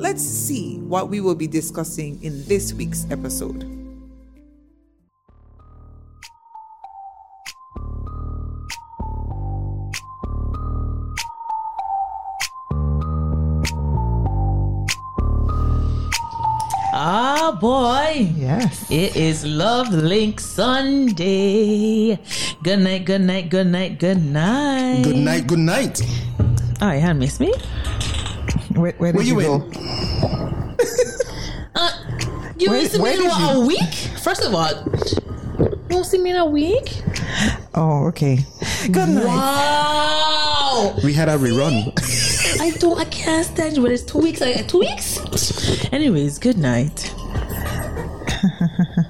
Let's see what we will be discussing in this week's episode. Ah, boy. Yes. It is Love Link Sunday. Good night, good night, good night, good night. Good night, good night. Oh, you had missed me? Where, where did Where you you, in? go? Uh, you Where- missed me in what, you- a week? First of all, you don't see me in a week? Oh, okay. Good night. Wow. We had a rerun. I don't, I can't stand you, but it's two weeks. I, two weeks? Anyways, good night.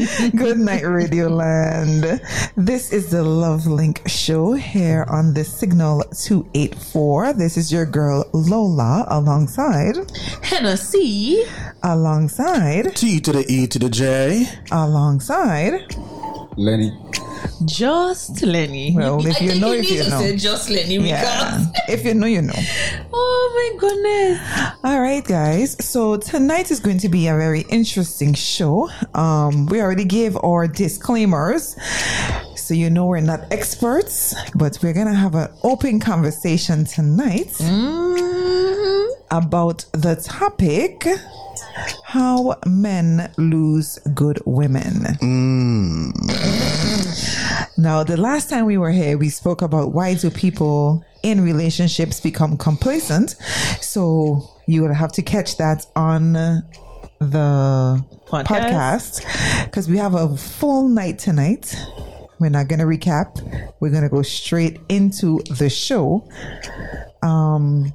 Good night, Radioland. This is the Love Link show here on the Signal 284. This is your girl Lola alongside, Hennessy. alongside, T to the E to the J. alongside. Lenny. Just Lenny. Well, if I you know, you if you know. just Lenny Yeah. If you know, you know. Oh my goodness. All right, guys. So tonight is going to be a very interesting show. Um, we already gave our disclaimers. So you know we're not experts, but we're gonna have an open conversation tonight Mm-hmm. about the topic how men lose good women. Now, the last time we were here, we spoke about why do people in relationships become complacent. So you will have to catch that on the Podcast. because we have a full night tonight. We're not going to recap. We're going to go straight into the show. Um,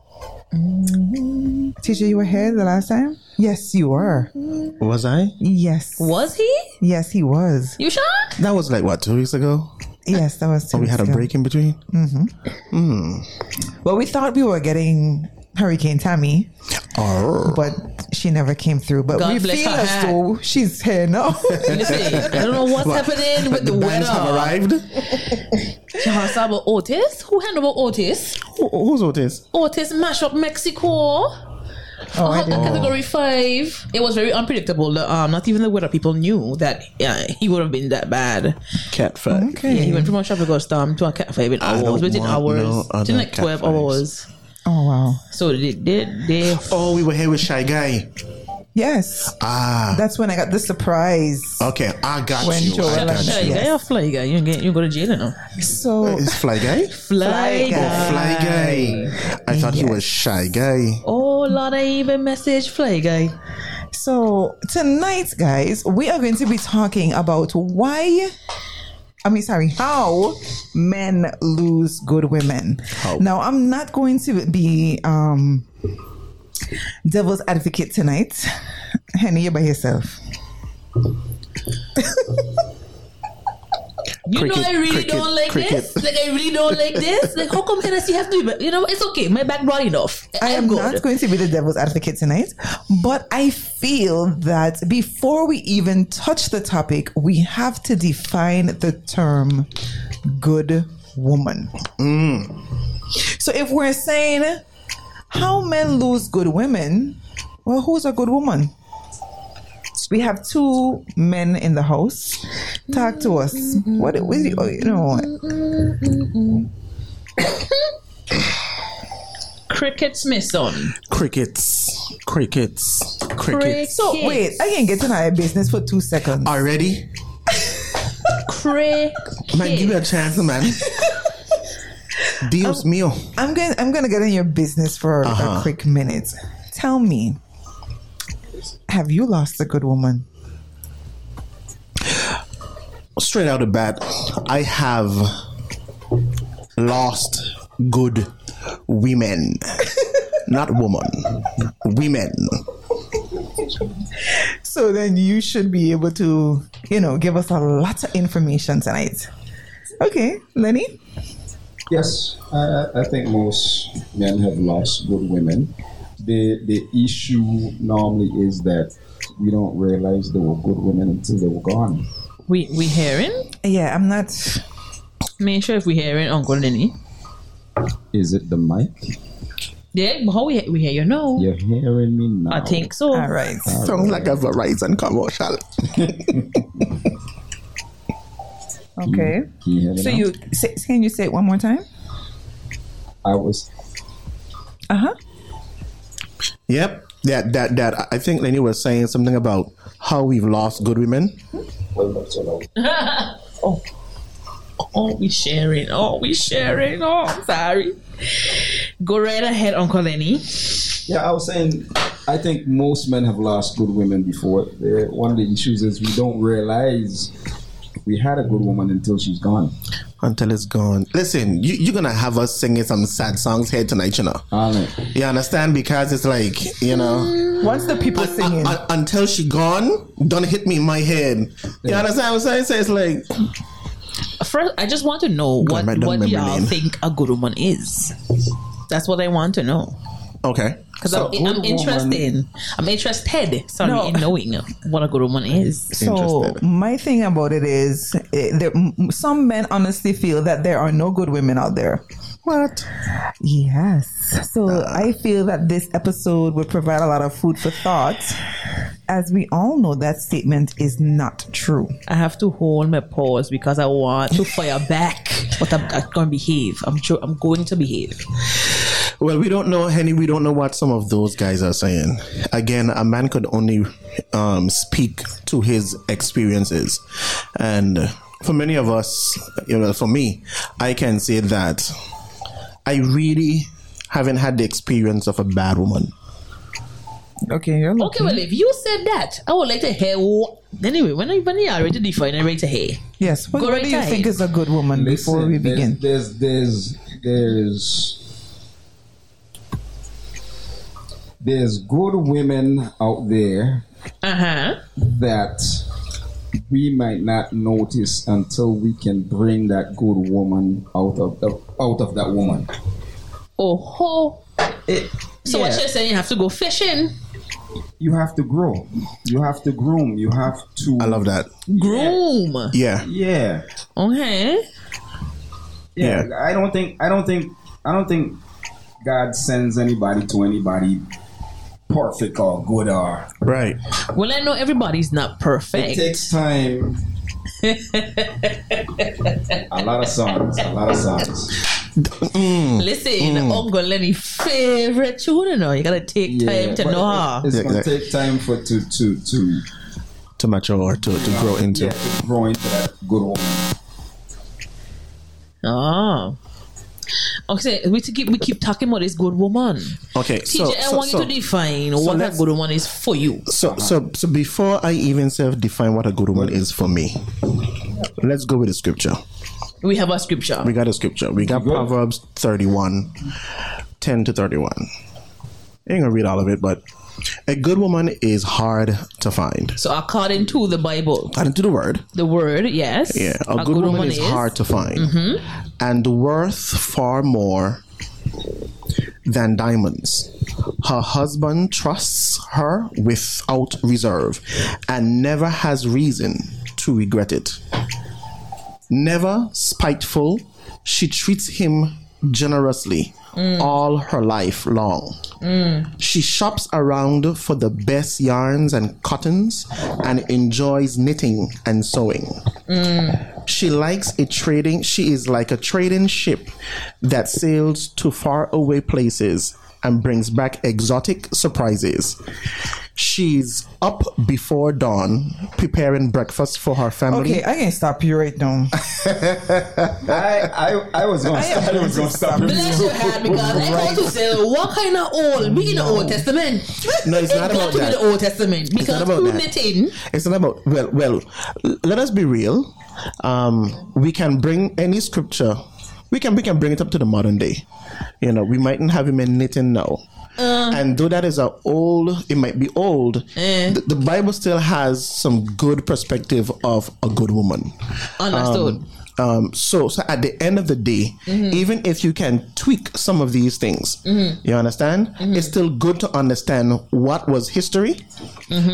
teacher, you were here the last time? Yes, you were. Was I? Yes. Was he? Yes, he was. You sure? That was like what, two weeks ago? Yes, that was two Oh, we had a break in between? Mm hmm. Well, we thought we were getting Hurricane Tammy, Oh. but she never came through. But God we bless feel her as heart. though she's here now. Listen, I don't know what's happening with the, the bands weather. have arrived. Just about Otis. Who handed over Otis? Who, who's Otis? Otis mash up Mexico. oh, I Uh, didn't know. category five. It was very unpredictable. The, Um, not even the weather people knew that uh, he would have been that bad. Cat fight. Yeah, he went from a tropical storm to a cat five in I don't hours, within want hours, no within like cat twelve fives. hours. Oh wow! So they they, they Oh, we were here with Shy Guy. Yes, Ah. that's when I got the surprise. Okay, I got When you. Joel I got and- Fly you. guy or fly guy? You get you go to jail you know. So Is Fly Guy? Fly, Fly guy. guy. Fly Guy. I thought he was Shy Guy. Oh Lord, I even message fly guy. so tonight, guys, we are going to be talking about why. I mean, sorry, how men lose good women. Now, I'm not going to be um devil's advocate tonight. Henny, you're by yourself. You Cricket, know I really cricket, don't like cricket. this. Like I really don't like this. Like how come Hennessy have to be? You know it's okay. My back broad enough. I am good. not going to be the devil's advocate tonight, but I feel that before we even touch the topic, we have to define the term good woman. Mm. So if we're saying how men lose good women, well, who's a good woman? We have two men in the house. Talk to us. What, what oh, you know? What? Cricket Smithson. Crickets. Crickets. Crickets. So wait, I can get in our business for two seconds. Already? Cricket. Man, give me a chance, man. Dios mío. I'm gonna, I'm going to get in your business for a uh-huh. quick minute. Tell me, have you lost a good woman? Straight out of bat, I have lost good women. Not woman. Women. So then you should be able to, you know, give us a lot of information tonight. Okay, Lenny. Yes, I, I think most men have lost good women. The the issue normally is that we don't realize they were good women until they were gone. We we hearing? Yeah, I'm not. Make sure if we hearing Uncle Lenny. Is it the mic? Yeah, but how we we hear you now? You're hearing me now. I think so. All right. Sounds like a Verizon commercial. Okay. Can you hear me So now? you say, can you say it one more time? I was Uh huh. Yep. That that that I think Lenny was saying something about how we've lost good women. Oh, oh, we sharing. Oh, we sharing. Oh, I'm sorry. Go right ahead, Uncle Lenny. Yeah, I was saying, I think most men have lost good women before. One of the issues is we don't realize we had a good woman until she's gone. Until it's gone. Listen, you, you're gonna have us singing some sad songs here tonight, you know. All right. You understand? Because it's like, you know, Once the people singing, un- until she gone, don't hit me in my head. You understand what I'm saying? So it's like, First, I just want to know Go what right down what memory y'all lane. think a good woman is. That's what I want to know. okay. Because So, I'm, I'm interested. In, I'm interested. Sorry, No. in knowing what a good woman is. So my thing about it is, eh, there, some men honestly feel that there are no good women out there. What? Yes. So I feel that this episode will provide a lot of food for thought, as we all know that statement is not true. I have to hold my pause because I want to fire back, but I'm, I'm going to behave. I'm sure I'm going to behave. Well, we don't know, Henny. We don't know what some of those guys are saying. Again, a man could only um, speak to his experiences, and for many of us, you know, for me, I can say that I really haven't had the experience of a bad woman. Okay, you're Okay, well, if you said that, I would like to hear what. Anyway, when I when you are ready to define, I'm ready to hear. Yes. What, Go what right do you ahead. think is a good woman before we there's- begin? There's, there's, there's, there's good women out there Uh huh. that we might not notice until we can bring that good woman out of the, out of that woman. Oh ho. It, So what you're saying? You have to go fishing, you have to grow. You have to groom. You have to. I love that. groom. Yeah, Yeah, Okay. yeah. Yeah. I don't think. I don't think. I don't think God sends anybody to anybody perfect or good or. right. Well, I know everybody's not perfect. It takes time. a lot of songs. A lot of songs. Mm. Listen, mm. Uncle Lenny favorite tune. You know, you gotta take time to know it- her. It's Yeah, gonna yeah. take time for to to to To mature, or to, to uh, grow into. yeah to grow into that good woman. Oh. Okay, we to keep we keep talking about this good woman. Okay, so TJ, I so, want so, you to define what a good woman is for you. so so so before I even self define what a good woman is for me, let's go with the scripture. We have a scripture. We got a scripture. We got Good. Proverbs 31, 10 to 31. I ain't gonna read all of it, but a good woman is hard to find. So according to the Bible, According to the word, the word, yes. yeah, a, good, woman, is, hard to find mm-hmm. and worth far more than diamonds. Her husband trusts her without reserve and never has reason to regret it. Never spiteful, she treats him generously Mm. all her life long. Mm. She shops around for the best yarns and cottons and enjoys knitting and sewing. Mm. She likes a trading, she is like a trading ship that sails to far away places and brings back exotic surprises. She's up before dawn preparing breakfast for her family. Okay, I can stop you right now. I I, I was gonna. I am I, was going gonna stop stop you. Bless your heart because I want to say what kind of old we in the Old Testament. No, it's not about to be that. the Old Testament because not about through that. knitting, It's not about well, well. Let us be real. Um, we can bring any scripture. We can we can bring it up to the modern day. You know, we mightn't have him in knitting now, Uh. and though that is a old, it might be old. Eh. The, the Bible still has some good perspective of a good woman. Understood. Um, um, so, so at the end of the day, mm-hmm. even if you can tweak some of these things, mm-hmm. you understand, mm-hmm. it's still good to understand what was history,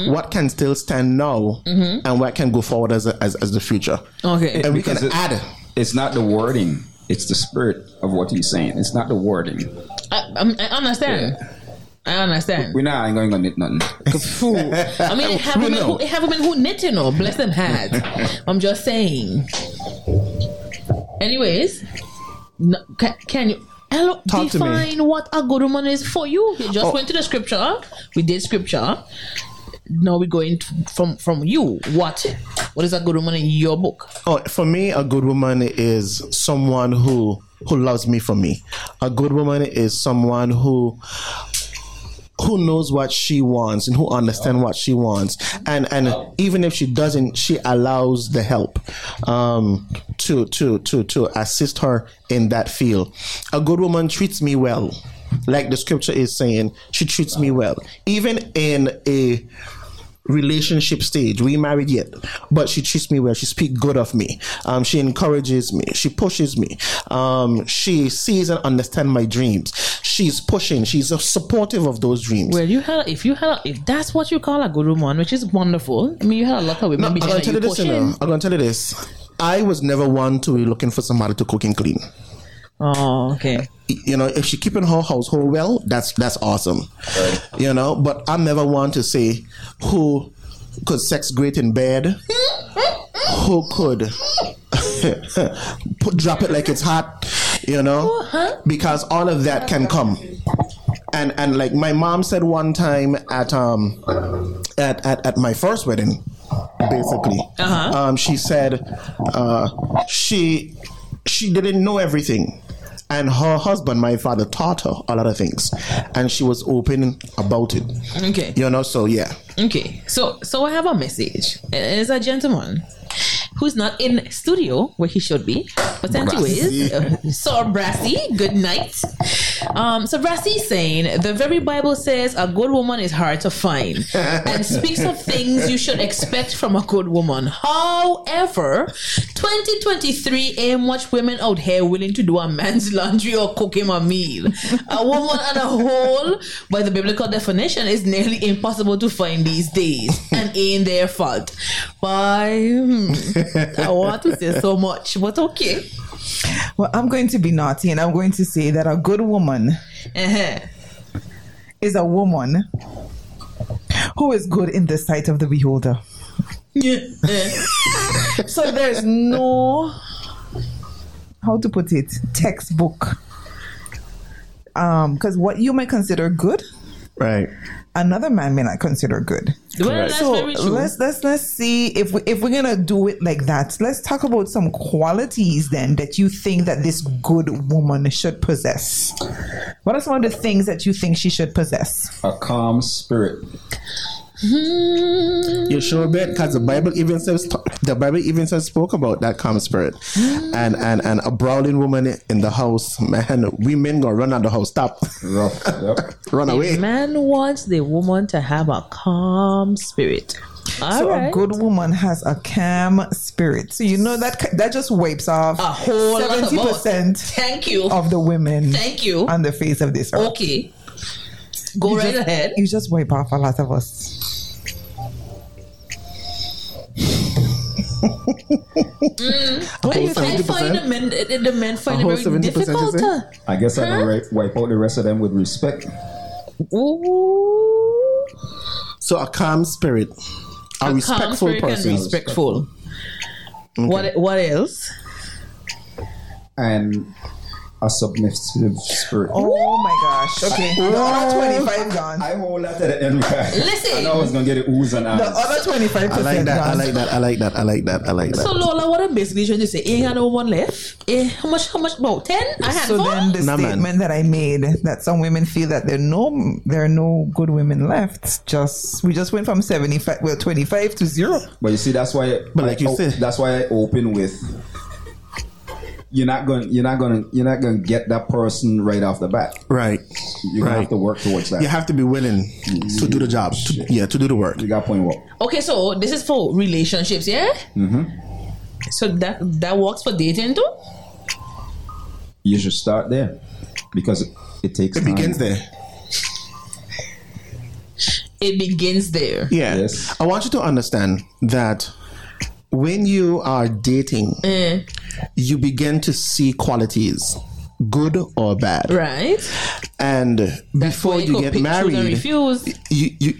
what can still stand now, and what can go forward as, a, as as the future. okay. And we can Because it- add. It's not the wording; it's the spirit of what he's saying. It's not the wording. I, I'm- I understand. I understand. We're not going to knit nothing. Fool. I mean, it have We women who, it have women who knit, you know. Bless them hearts. I'm just saying. Anyways, no, can, can you hello, Talk define what a good woman is for you? You just Oh. went to the scripture. We did scripture. Now we're going to, from from you. What what is a good woman in your book? Oh, for me, a good woman is someone who who loves me for me. A good woman is someone who who knows what she wants and who understands what she wants. And and even if she doesn't she allows the help um to to to to assist her in that field. A good woman treats me well. Like the scripture is saying she treats me well. Even in a relationship stage. We married yet, but she treats me well. She speaks good of me. Um, she encourages me. She pushes me. Um, she sees and understands my dreams. She's pushing. She's supportive of those dreams. Well, you had if you had if that's what you call a good woman, which is wonderful. I mean, you had a lot of women I'm gonna tell you you this. You know. I'm gonna tell you this. I was never one to be looking for somebody to cook and clean. Oh, okay. you know, if she keeping her household well, that's that's awesome. You know, but I'm never one to say who could sex great in bed, who could put drop it like it's hot, you know, because all of that can come. And and like my mom said one time at um at at, at my first wedding, basically, uh-huh. um, she said uh, she she didn't know everything and her husband my father taught her a lot of things. And she was open about it. Okay. you know so yeah. Okay, so so I have a message. It's a gentleman who's not in studio where he should be, but anyways, uh, so Brassy, good night. Um, so Brassy saying the very Bible says a good woman is hard to find, and speaks of things you should expect from a good woman. However, 2023 ain't much women out here willing to do a man's laundry or cook him a meal. A woman on a whole, by the biblical definition, is nearly impossible to find these days, and ain't their fault. Why? I want to say so much, but okay. Well, I'm going to be naughty and I'm going to say that a good woman Uh-huh. is a woman who is good in the sight of the beholder. So there's no, how to put it, textbook. Um, because what you might consider good, right another man may not consider good. Well, that's so very true. let's let's let's see if we if we're gonna do it like that. Let's talk about some qualities then that you think that this good woman should possess. What are some of the things that you think she should possess? A calm spirit. You sure bet because the bible even says the bible even says spoke about that calm spirit and and and a brawling woman in the house man women gonna run out the house stop Rough. Yep. run The away man wants the woman to have a calm spirit. All so right. a good woman has a calm spirit. So you know that that just wipes off a whole seventy percent. Thank you. of the women Thank you. on the face of this earth. Okay. Go right just, ahead. You just wipe off a lot of us. Mm. What do you think? 70%? Find the men, the the men find it very difficult. to- uh. I guess I Huh? can ri- wipe out the rest of them with respect. Ooh. so a calm spirit a, Calm respectful spirit and person Respectful. What what else? And a submissive spirit. Oh my gosh. Okay. The other 25 gone. I hold that to the end. Listen. I know I was going to get it oohs and The other 25% I like that. I like that. I like that. I like that. I like that. So Lola, what I'm basically trying to say, ain't got no one left. Eh, how much? How much? About ten? I had So four. then the Nah, man. statement that I made that some women feel that there are no there are no good women left. Just we just went from 75 well 25 to zero. But you see, that's why. But like I, you said- that's why I open with. You're not going. You're not going. to You're not going to get that person right off the bat. right. you Right. have to work towards that. You have to be willing to do the job. To, yeah, to do the work. You got point work. Okay, so this is for relationships, yeah? Mm-hmm. So that that works for dating too? You should start there because it, it takes It time. begins there. It begins there. Yeah. Yes. I want you to understand that when you are dating, Eh, you begin to see qualities, good or bad. right? And before Why you get pick, choose, married, refuse. you, you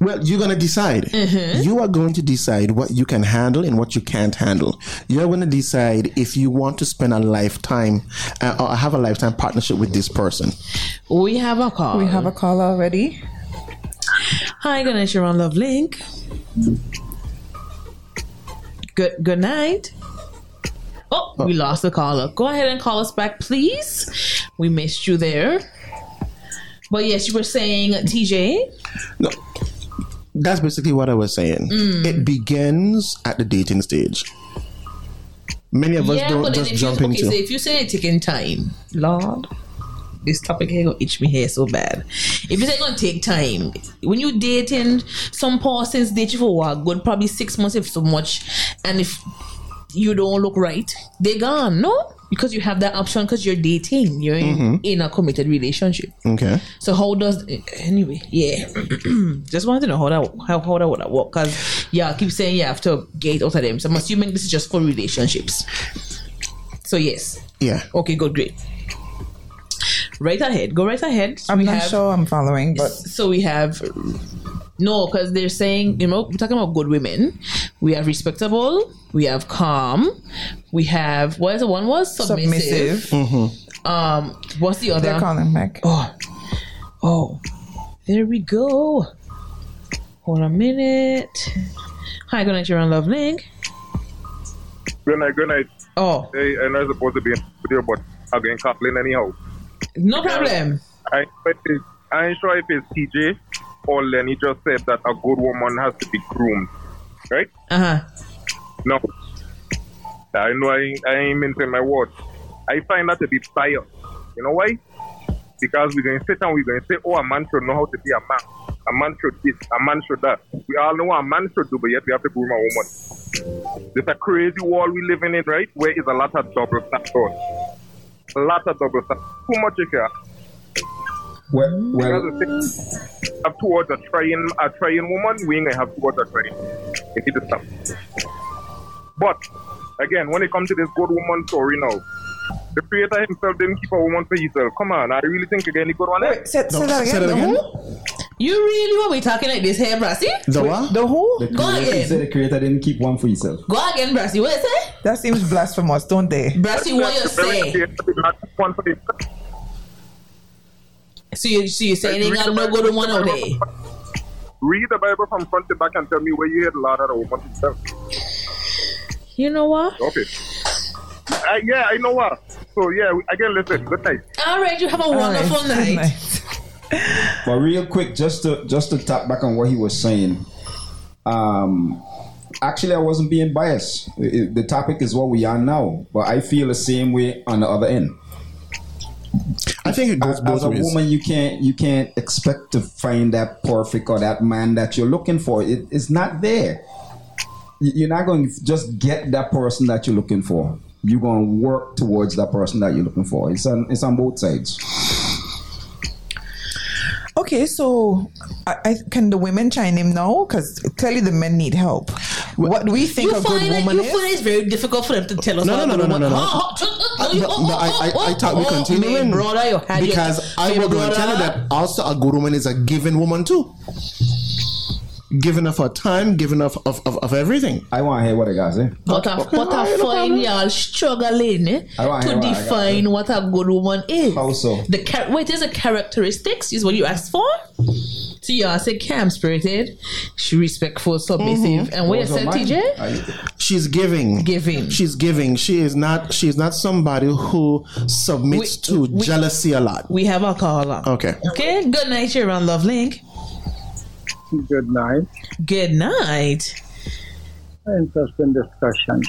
well, you're gonna decide. Mm-hmm. You are going to decide what you can handle and what you can't handle. You're going to decide if you want to spend a lifetime uh, or have a lifetime partnership with this person. We have a call. We have a call already. Hi, Ganesh, you're on Love Link. Good good night. Oh, we lost the caller. Go ahead and call us back, please. We missed you there. But yes, you were saying TJ. No, that's basically what I was saying. Mm. It begins at the dating stage. Many of us Yeah, don't just jump okay, into. so if you say it's taking time, Lord, this topic here gonna itch me hair so bad. If it's gonna take time, when you dating some persons date you for what good, probably six months if so much, and if you don't look right, they're gone. No, because you have that option because you're dating, you're in, Mm-hmm. in a committed relationship. okay. So how does anyway? Yeah, just wanted to know how that how, how that would that work? Because yeah, I keep saying you have to get out of them. So I'm assuming this is just for relationships. So yes, Yeah. okay, good, great. Right ahead, go right ahead. I'm We not have- sure I'm following, but So we have no, because they're saying you know we're talking about good women. We have respectable. We have calm. We have what is the one was submissive. submissive. Um, what's the other? They're calling back. Oh, oh, there we go. Hold a minute. Hi, good night, you're on Love Link. Good night, good night. Oh, Hey, I'm not supposed to be in video, but I'm getting Kathleen anyhow. No problem. I, but I ain't sure if it's TJ or Lenny just said that a good woman has to be groomed, right? Uh huh. No. I know I, I ain't mincing my words. I find that to be biased. You know why? Because we're going to sit and we're going to say, oh, a man should know how to be a man. A man should this, a man should that. We all know what a man should do, but yet we have to groom a woman. There's a crazy world we living in, right? Where is a lot of double standards. A lot of double standards. Too much if you have. Well, well, the thing have towards a trying a trying woman, we ain't gonna have towards a trying. You need to stop. But again, when it comes to this good woman story now, the creator himself didn't keep a woman for himself. Come on, I really think again he could one eh? Wait, say, say that again. Say that the again. Who? You really want me talking like this here, Brassy? The what? The who? the Go creator, he ahead. said the creator didn't keep one for himself. Go again, Brassy. What you say? That seems blasphemous, don't they? Brassy, what you The very say? not keep one for himself. So you, so you saying ain't got no good woman out there? Read the Bible from front to back and tell me where you hear the Lord of the woman himself. You know what? Okay. Uh, yeah, I know what. So yeah, again, listen. Good night. All right, you have a wonderful All right. night. But real quick, just to just to tap back on what he was saying. Um, actually, I wasn't being biased. It- the topic is what we are now, but I feel the same way on the other end. I think it goes As, both as a ways. woman, you can't you can't expect to find that perfect or that man that you're looking for. It, it's not there. You- You're not going to just get that person that you're looking for. You're going to work towards that person that you're looking for. It's on it's on both sides. Okay, so I, I, can the women chime in now? Because clearly the men need help. What do we think You a good find it, woman you is? find it's very difficult for them to tell us. No, what no, no, no, no, no, no. Oh, oh, but- but I, I, I thought we oh, oh, oh continuing oh, brother, you had your- because I me was going to tell you that also a good woman is a giving woman too. Giving of her time, giving of, of, of, of everything. I want to hear what the guys say. But I, but I find y'all struggling eh, I want- I to want- define it. what a good woman is. How so? The char- wait, is the characteristics is what you asked for. So y'all say calm spirited, she respectful, submissive, and what you Those said. TJ? I- She's giving. Giving. She's giving. She is not. She is not somebody who submits We- to we- jealousy a lot. We have a caller. Okay. Okay. Good night, you're on Love Link. Good night. Good night. Interesting discussion.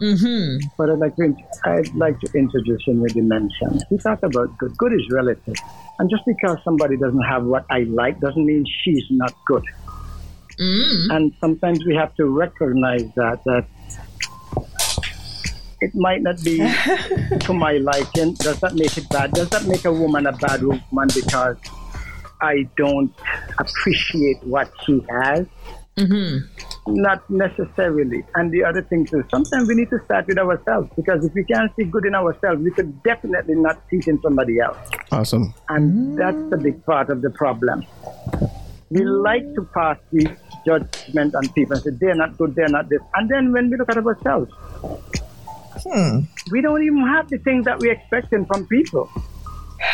Mm-hmm. But I'd like to I'd like to introduce a new dimension. We talk about good. Good is relative, and just because somebody doesn't have what I like doesn't mean she's not good. Mm. And sometimes we have to recognize that that it might not be to my liking. Does that make it bad? Does that make a woman a bad woman because I don't appreciate what she has? Mm-hmm. Not necessarily. And the other thing too, sometimes we need to start with ourselves because if we can't see good in ourselves, we could definitely not see it in somebody else. Awesome. And that's the big part of the problem. We like to pass these judgment on people and say they're not good, they're not this. And then when we look at ourselves, hmm. we don't even have the things that we're expecting from people.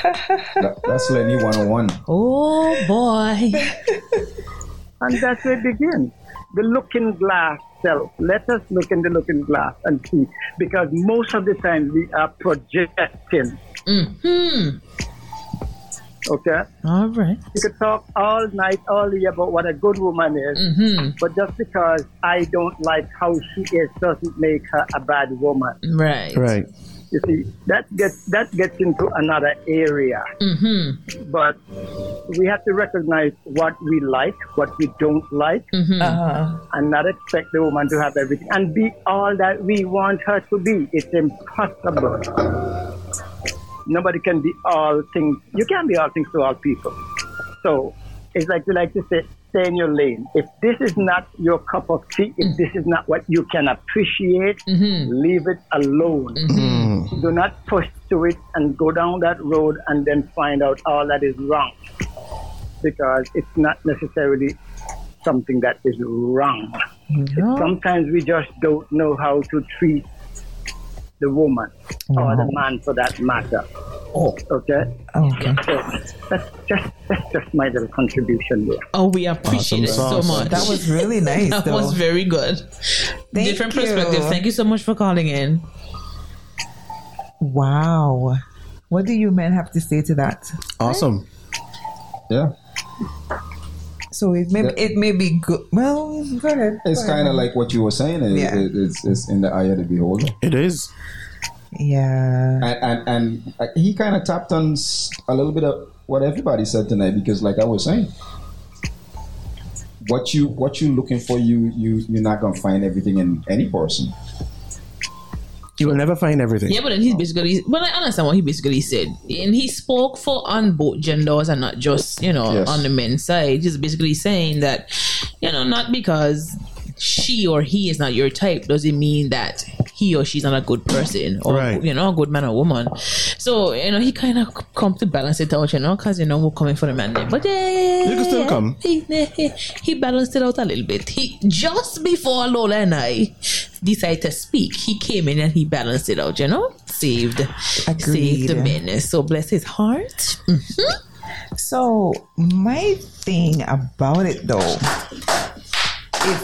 That, that's Lenny 101. Oh boy. and that's where it begins. The looking glass self. Let us look in the looking glass and see. Because most of the time we are projecting. Mm-hmm. Okay? All right. You could talk all night, all year about what a good woman is, mm-hmm. but just because I don't like how she is doesn't make her a bad woman. Right. Right. You see, that gets that gets into another area. Mm-hmm. But we have to recognize what we like, what we don't like, mm-hmm. uh-huh. and not expect the woman to have everything and be all that we want her to be. It's impossible. Nobody can be all things. You can't be all things to all people. So it's like we like to say, stay in your lane. If this is not your cup of tea, if this is not what you can appreciate, mm-hmm. leave it alone. Mm-hmm. Do not push to it and go down that road and then find out all that is wrong. Because it's not necessarily something that is wrong. No. Sometimes we just don't know how to treat the woman or the man for that matter. Oh. Okay. Okay. So that's just that's just my little contribution there. Oh, we appreciate awesome. it so much. That was really nice. that though. was very good. Thank Different you. perspective. Thank you so much for calling in. Wow. What do you men have to say to that? Awesome. Yeah. So it may it may be good. Well, go ahead. It's kind of like what you were saying. It, yeah. It, it's, it's in the eye of the beholder. It is. Yeah. And and, and he kind of tapped on a little bit of what everybody said tonight because, like I was saying, what you what you looking for, you you you're not gonna find everything in any person. You will never find everything. Yeah, but then he's basically, but I understand what he basically said, and he spoke for on both genders and not just you know yes. on the men's side. He's basically saying that you know not because she or he is not your type doesn't mean that he or she's not a good person or right. you know a good man or woman. So you know he kind of come to balance it out, you know, because you know we're coming for the man there, but yeah, you can still come. He, he, he balanced it out a little bit. He just before Lola and I decided to speak, he came in and he balanced it out, you know? Saved Agreed. saved the business. So bless his heart. Mm-hmm. So my thing about it though is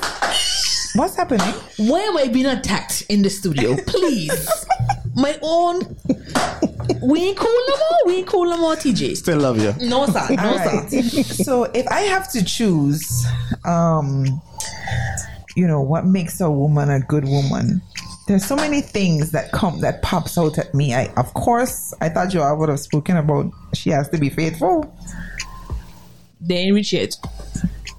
what's happening? Why am I being attacked in the studio? Please. my own we ain't cool no more. We ain't cool no more, TJ. Still love you. No, sir. No, right. sir. so if I have to choose, um, you know, what makes a woman a good woman. There's so many things that come that pops out at me. I of course I thought you all would have spoken about she has to be faithful. They ain't reach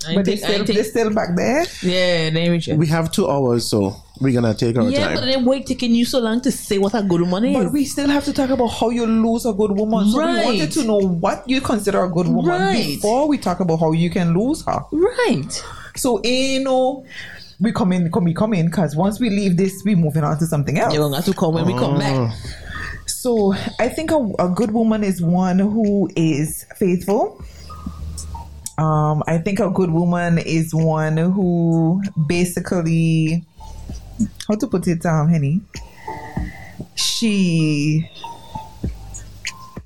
it. but they still, they still back there. Yeah, they reach. We have two hours, so we're gonna take our yeah, time. but then why taking you so long to say what a good woman is? But we still have to talk about how you lose a good woman. So right. we wanted to know what you consider a good woman right. before we talk about how you can lose her. Right. So eh, you know we come in, come we come in, because once we leave this, we moving on to something else. You're gonna have to come when we come back. Oh. So I think a, a good woman is one who is faithful. Um, I think a good woman is one who basically, how to put it, um, Henny, she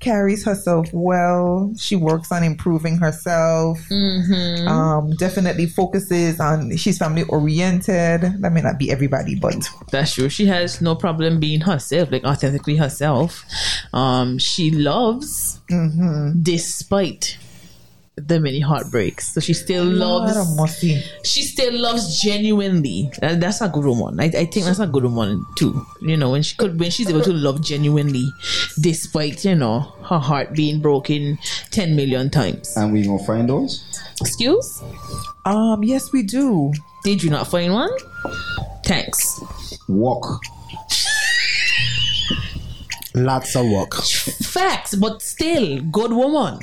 carries herself well. She works on improving herself. Mm-hmm. Um, definitely focuses on. She's family oriented. That may not be everybody, but that's true. She has no problem being herself, like authentically herself. Um, she loves, mm-hmm. despite the many heartbreaks. So she still loves. Lord. She still loves genuinely. And that's a good woman. I, I think that's a good woman too. You know, when she could when she's able to love genuinely, despite you know her heart being broken ten million times. And we gonna find those. Excuse? Um, yes, we do. Did you not find one? Thanks. Walk. Lots of work. Facts, but still, good woman.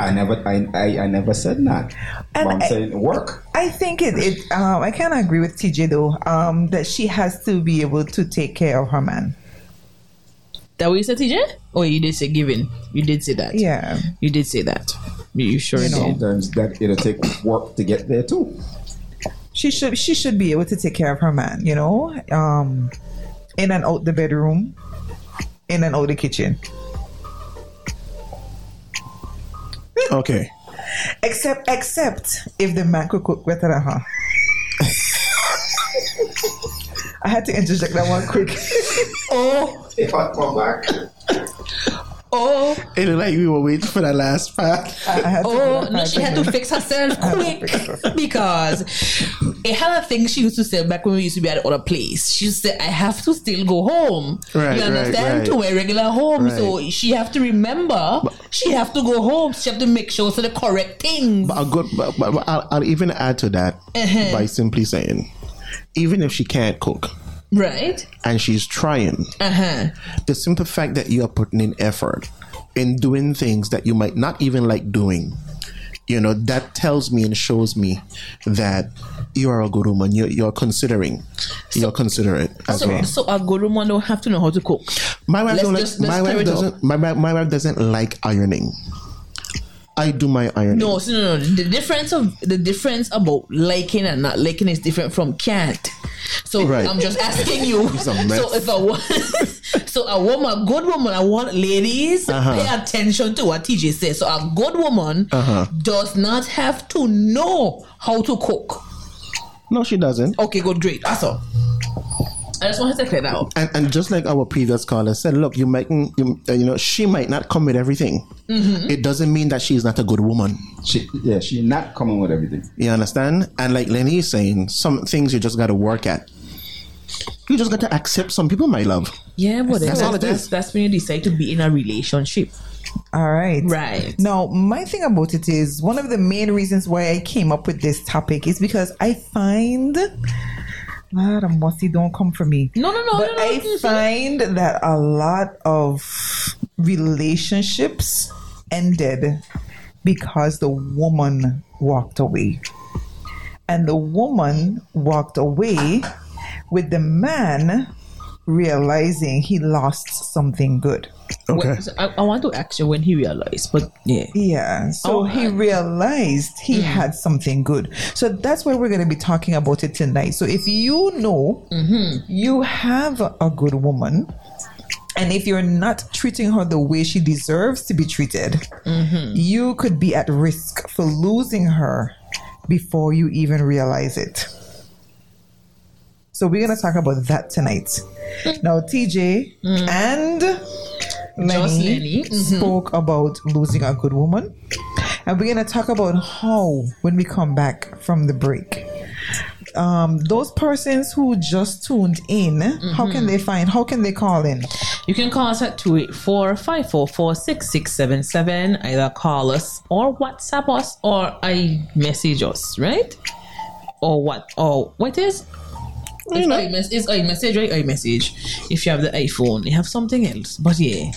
I never, I, I, I never said that. And but I'm I- saying work. I think it. it um, I kind of agree with TJ though. Um, that she has to be able to take care of her man. That what you said, TJ? Oh, you did say giving. You did say that. Yeah. You did say that. You, you sure did. Sometimes that it'll take work to get there too. she should she should be able to take care of her man you know um in and out the bedroom in and out the kitchen Okay. except except if the man could cook better than her I had to interject that one quick. Oh, If I come back, oh, It looked like we were waiting for that last part. I had oh! No, she had to fix herself quick because it had a thing she used to say back when we used to be at the other place. She used to say, "I have to still go home." Right, you understand? right. To my regular home, so she have to remember. She have to go home. She have to make sure so the correct things. But a good, but, but, but I'll, I'll even add to that Uh-huh. by simply saying, even if she can't cook Right? and she's trying, Uh huh. the simple fact that you are putting in effort in doing things that you might not even like doing, you know, that tells me and shows me that you are a good woman. You're, you're considering, you're considerate as So, well. so a good woman don't have to know how to cook. My wife, Let's don't like, just- my wife doesn't. My, my wife doesn't like ironing. I do my ironing. No, so no, no. The difference of the difference about liking and not liking is different from can't. So Right. I'm just asking you. It's a mess. so if a wo- so a woman, good woman, I want ladies Uh-huh. pay attention to what TJ says. So a good woman Uh-huh. does not have to know how to cook. no, she doesn't. Okay, good, great. That's all. I just wanted to clear that out. And, and just like our previous caller said, look, you might, you, uh, you know, she might not come with everything. Mm-hmm. It doesn't mean that she's not a good woman. she, yeah, she's not coming with everything. You understand? And like Lenny is saying, some things you just got to work at. You just got to accept some people, my love. Yeah, but That's that's, all it that's, is. that's when you decide to be in a relationship. All right. Right. Now, my thing about it is one of the main reasons why I came up with this topic is because I find. Musty don't come for me. No, no, no, But no, no. I find that a lot of relationships ended because the woman walked away. And the woman walked away with the man realizing he lost something good. Okay. Well, so I, I want to ask you when he realized, but yeah. Yeah. So Oh, he realized he Mm. had something good. So that's why we're going to be talking about it tonight. So if you know Mm-hmm. you have a good woman, and if you're not treating her the way she deserves to be treated, Mm-hmm. you could be at risk for losing her before you even realize it. So we're going to talk about that tonight. Now, TJ and Lenny, Lenny, mhm. spoke about losing a good woman. And we're going to talk about how, when we come back from the break, um, those persons who just tuned in, how can they find, how can they call in? You can call us at 284 544 6677. Either call us or WhatsApp us or I message us, right? Or what? Or what is? It's iMess- it's iMessage, right? iMessage. If you have the iPhone, you have something else. But yeah.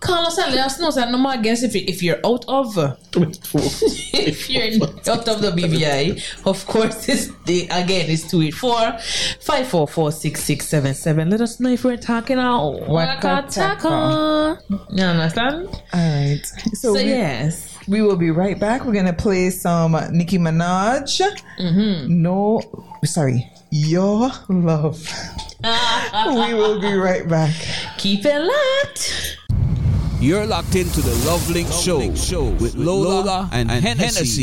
Call us and let us know. So no more guess if, you, if you're out of if you're out of the BVI, of course, it's the again it's 284 544 6677. Let us know if we're talking out. Waka taka. You understand? All right. So, So, yes. We will be right back. We're going to play some Nicki Minaj. Mm-hmm. No, sorry, Your Love. we will be right back. Keep it locked. You're locked into the Love Link Show, show with Lola, and, Hennessy.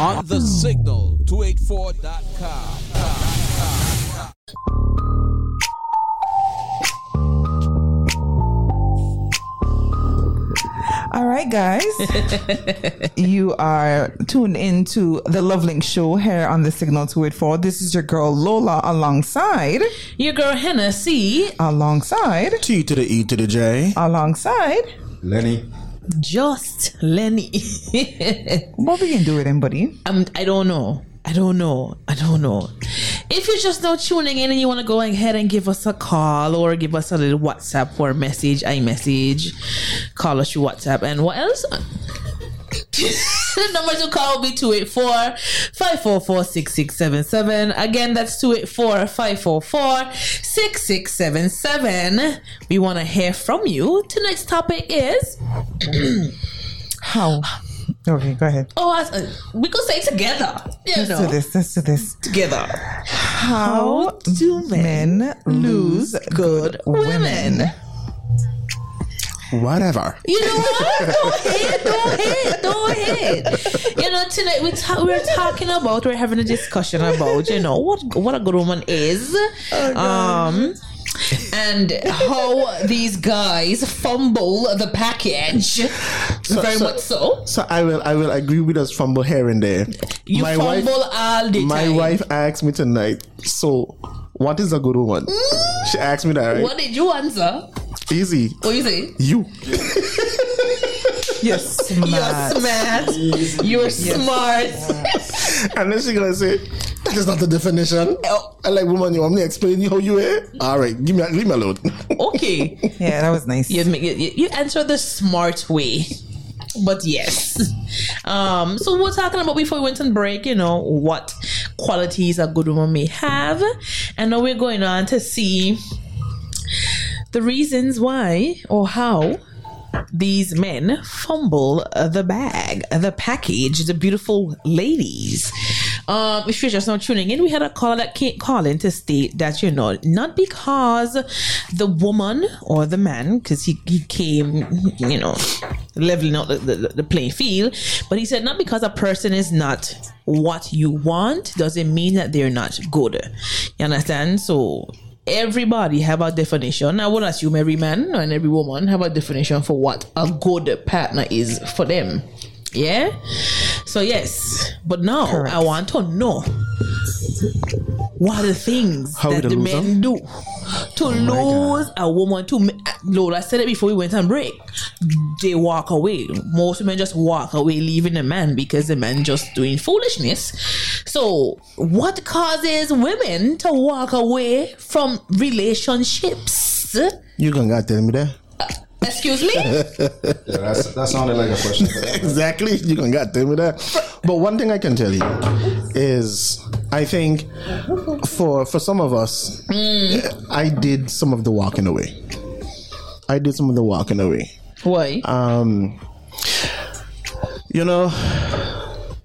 on the signal 284.com. All right, guys. you are tuned into the Lovelink Show here on the Signal 284. This is your girl Lola alongside, Your girl Hennessy, alongside, T to the E to the J. alongside. Lenny. just Lenny. What we can do with him, buddy? um, I don't know. I don't know. I don't know. If you're just now tuning in and you want to go ahead and give us a call or give us a little WhatsApp or message, iMessage, call us through WhatsApp. And what else? the number to call will be 284 544 6677. Again, that's 284 544 6677. We want to hear from you. Tonight's topic is. How? Okay, go ahead. Oh, I- uh, we could say together. You Let's know, do this. Let's do this. together. How do men lose good women? Whatever. You know what? Go ahead, go ahead, go ahead. You know, tonight we ta- we're talking about, we're having a discussion about, you know, what what a good woman is, um, and how these guys fumble the package. Very so- much so. So I will I will agree with us fumble here and there. You my fumble wife all the my time. wife asked me tonight, so what is a good woman? She asked me that right? What did you answer? Easy. What you say? You. You're smart. You're smart. You're smart. And then she gonna say, that is not the definition. Oh. I like woman, you want me to explain you how you are? All right, give me leave me alone. Okay. Yeah, that was nice. you, you, you answer the smart way but yes um so we're talking about before we went on break you know what qualities a good woman may have and now we're going on to see the reasons why or how these men fumble the bag, the package, the beautiful ladies. Um, if you're just now tuning in, we had a caller that came calling to state that you know not because the woman or the man, because he, he came, you know, leveling out the, the, the playing field, but he said not because a person is not what you want doesn't mean that they're not good. You understand? So everybody have a definition. I would assume every man and every woman have a definition for what a good partner is for them. Yeah. So yes, but now Correct. I want to know what are the things How that the men do to oh lose a woman. To Lord, I said it before we went on break. They walk away. Most women just walk away, leaving the man because the man just doing foolishness. So, what causes women to walk away from relationships? You gonna tell me that? Excuse me. Yeah, that's, that sounded like a question. Exactly. You gonna tell me that? But one thing I can tell you is I think for for some of us I did some of the walking away. I did some of the walking away. Why? Um you know,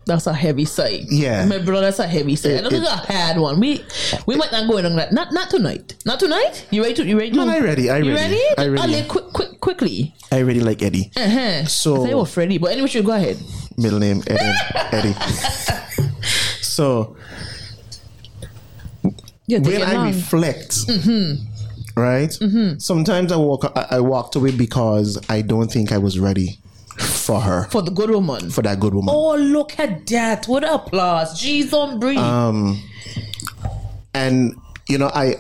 That's a heavy side. Yeah. my brother, that's a heavy side. I don't It- think I had one. We we might not go in on that. Not not tonight. Not tonight. You ready to? You ready to? Man, I ready, I you ready, ready? I ready. Ali, quick, quick, quickly. I really like Eddie. Uh-huh. So- I say, well, Freddie, but anyway, you go ahead. Middle name Eddie. Eddie. So Yeah, when it I long. reflect, right? Sometimes I walk, I, I walked away because I don't think I was ready for her, for the good woman. for that good woman. Oh, look at that! What applause! Jeez, on breathe. Um, and you know, I,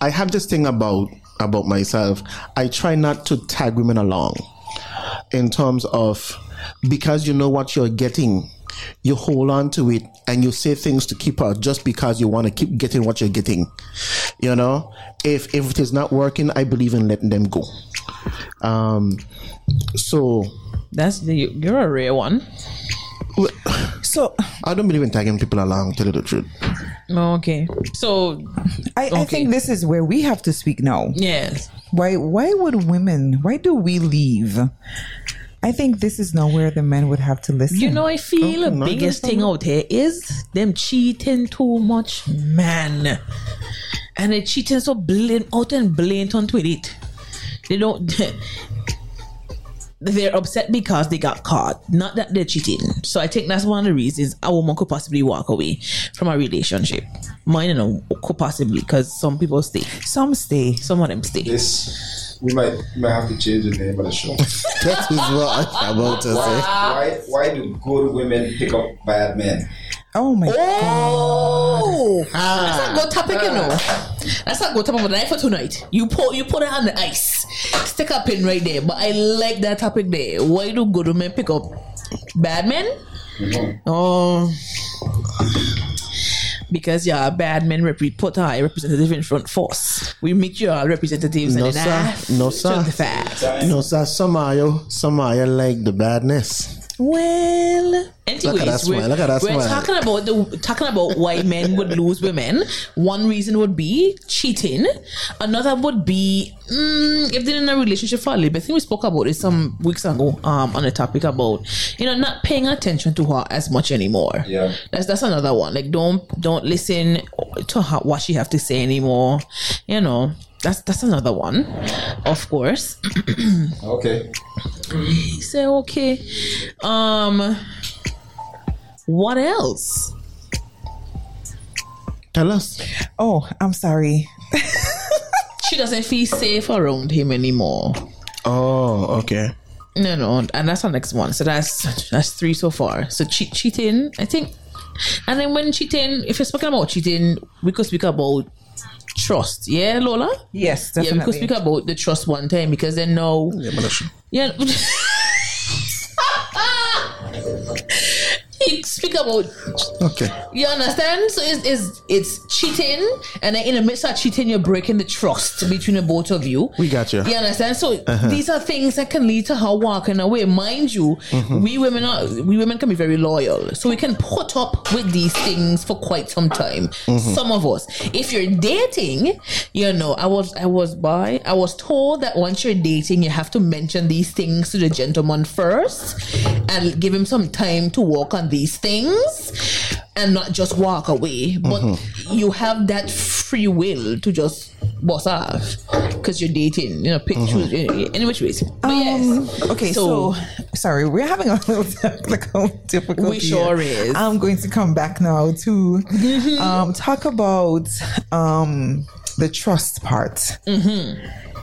I have this thing about about myself. I try not to tag women along, in terms of because you know what you're getting. You hold on to it and you say things to keep her just because you want to keep getting what you're getting. You know, if if it is not working, I believe in letting them go. Um, so That's the, you're a rare one. So I don't believe in tagging people along. Tell you the truth. Oh, okay, so I, I think this is where we have to speak now. yes, Why why would women why do we leave? I think this is now where the men would have to listen. you know, I feel oh, the no, biggest no, thing out here is them cheating too much, man, and they cheating so blatant, out and blatant with it. They don't. They're upset because they got caught, not that they're cheating. So I think that's one of the reasons a woman could possibly walk away from a relationship. Mine, you know, could possibly because some people stay, some stay. some of them stay. This We might we might have to change the name of the show. that is what I'm about to say. Why why do good women pick up bad men? Oh my Oh, Ah. that's a good topic, you know. That's a good topic for the night for tonight. You put you put it on the ice, stick a pin right there. But I like that topic there. Why do good men pick up bad men? Oh, because yeah, bad men rep- put our representative in front force. We make you all representatives No, and sir. then No, sir. the fact. No, sir, some of you, some of you like the badness. Well, anyways, Look at we're, smile, look at we're talking about the talking about why men would lose women. One reason would be cheating. Another would be mm, if they're in a relationship for a little bit. I think we spoke about it some weeks ago um, on a topic about you know not paying attention to her as much anymore. Yeah. that's that's another one. Like don't don't listen to her, what she have to say anymore. You know. That's that's another one, of course. Okay. Say okay. Um, what else? Tell us. Oh, I'm sorry. She doesn't feel safe around him anymore. Oh, okay. No, no, and that's our next one. So that's that's three so far. So cheat, cheating, I think. And then when cheating, if you're speaking about cheating, we could speak about trust. Yeah, Lola. Yes, Yeah, because we could definitely. speak about the trust one time because then no. Yeah. you speak about Okay. You understand? So it's, it's it's cheating, and in the midst of cheating, you're breaking the trust between the both of you. We got you. You understand? So uh-huh. these are things that can lead to her walking away. Mind you, mm-hmm. we women are we women can be very loyal, so we can put up with these things for quite some time. Mm-hmm. Some of us, if you're dating, you know, I was I was by I was told that once you're dating, you have to mention these things to the gentleman first, and give him some time to walk on these things, and not just walk away. But you have that free will to just boss off because you're dating. You know, pick choose any which ways. But yes. Um, okay, so, sorry, we're having a little technical difficulty. We sure here. is. I'm going to come back now to um, talk about um, the trust part. Mm-hmm.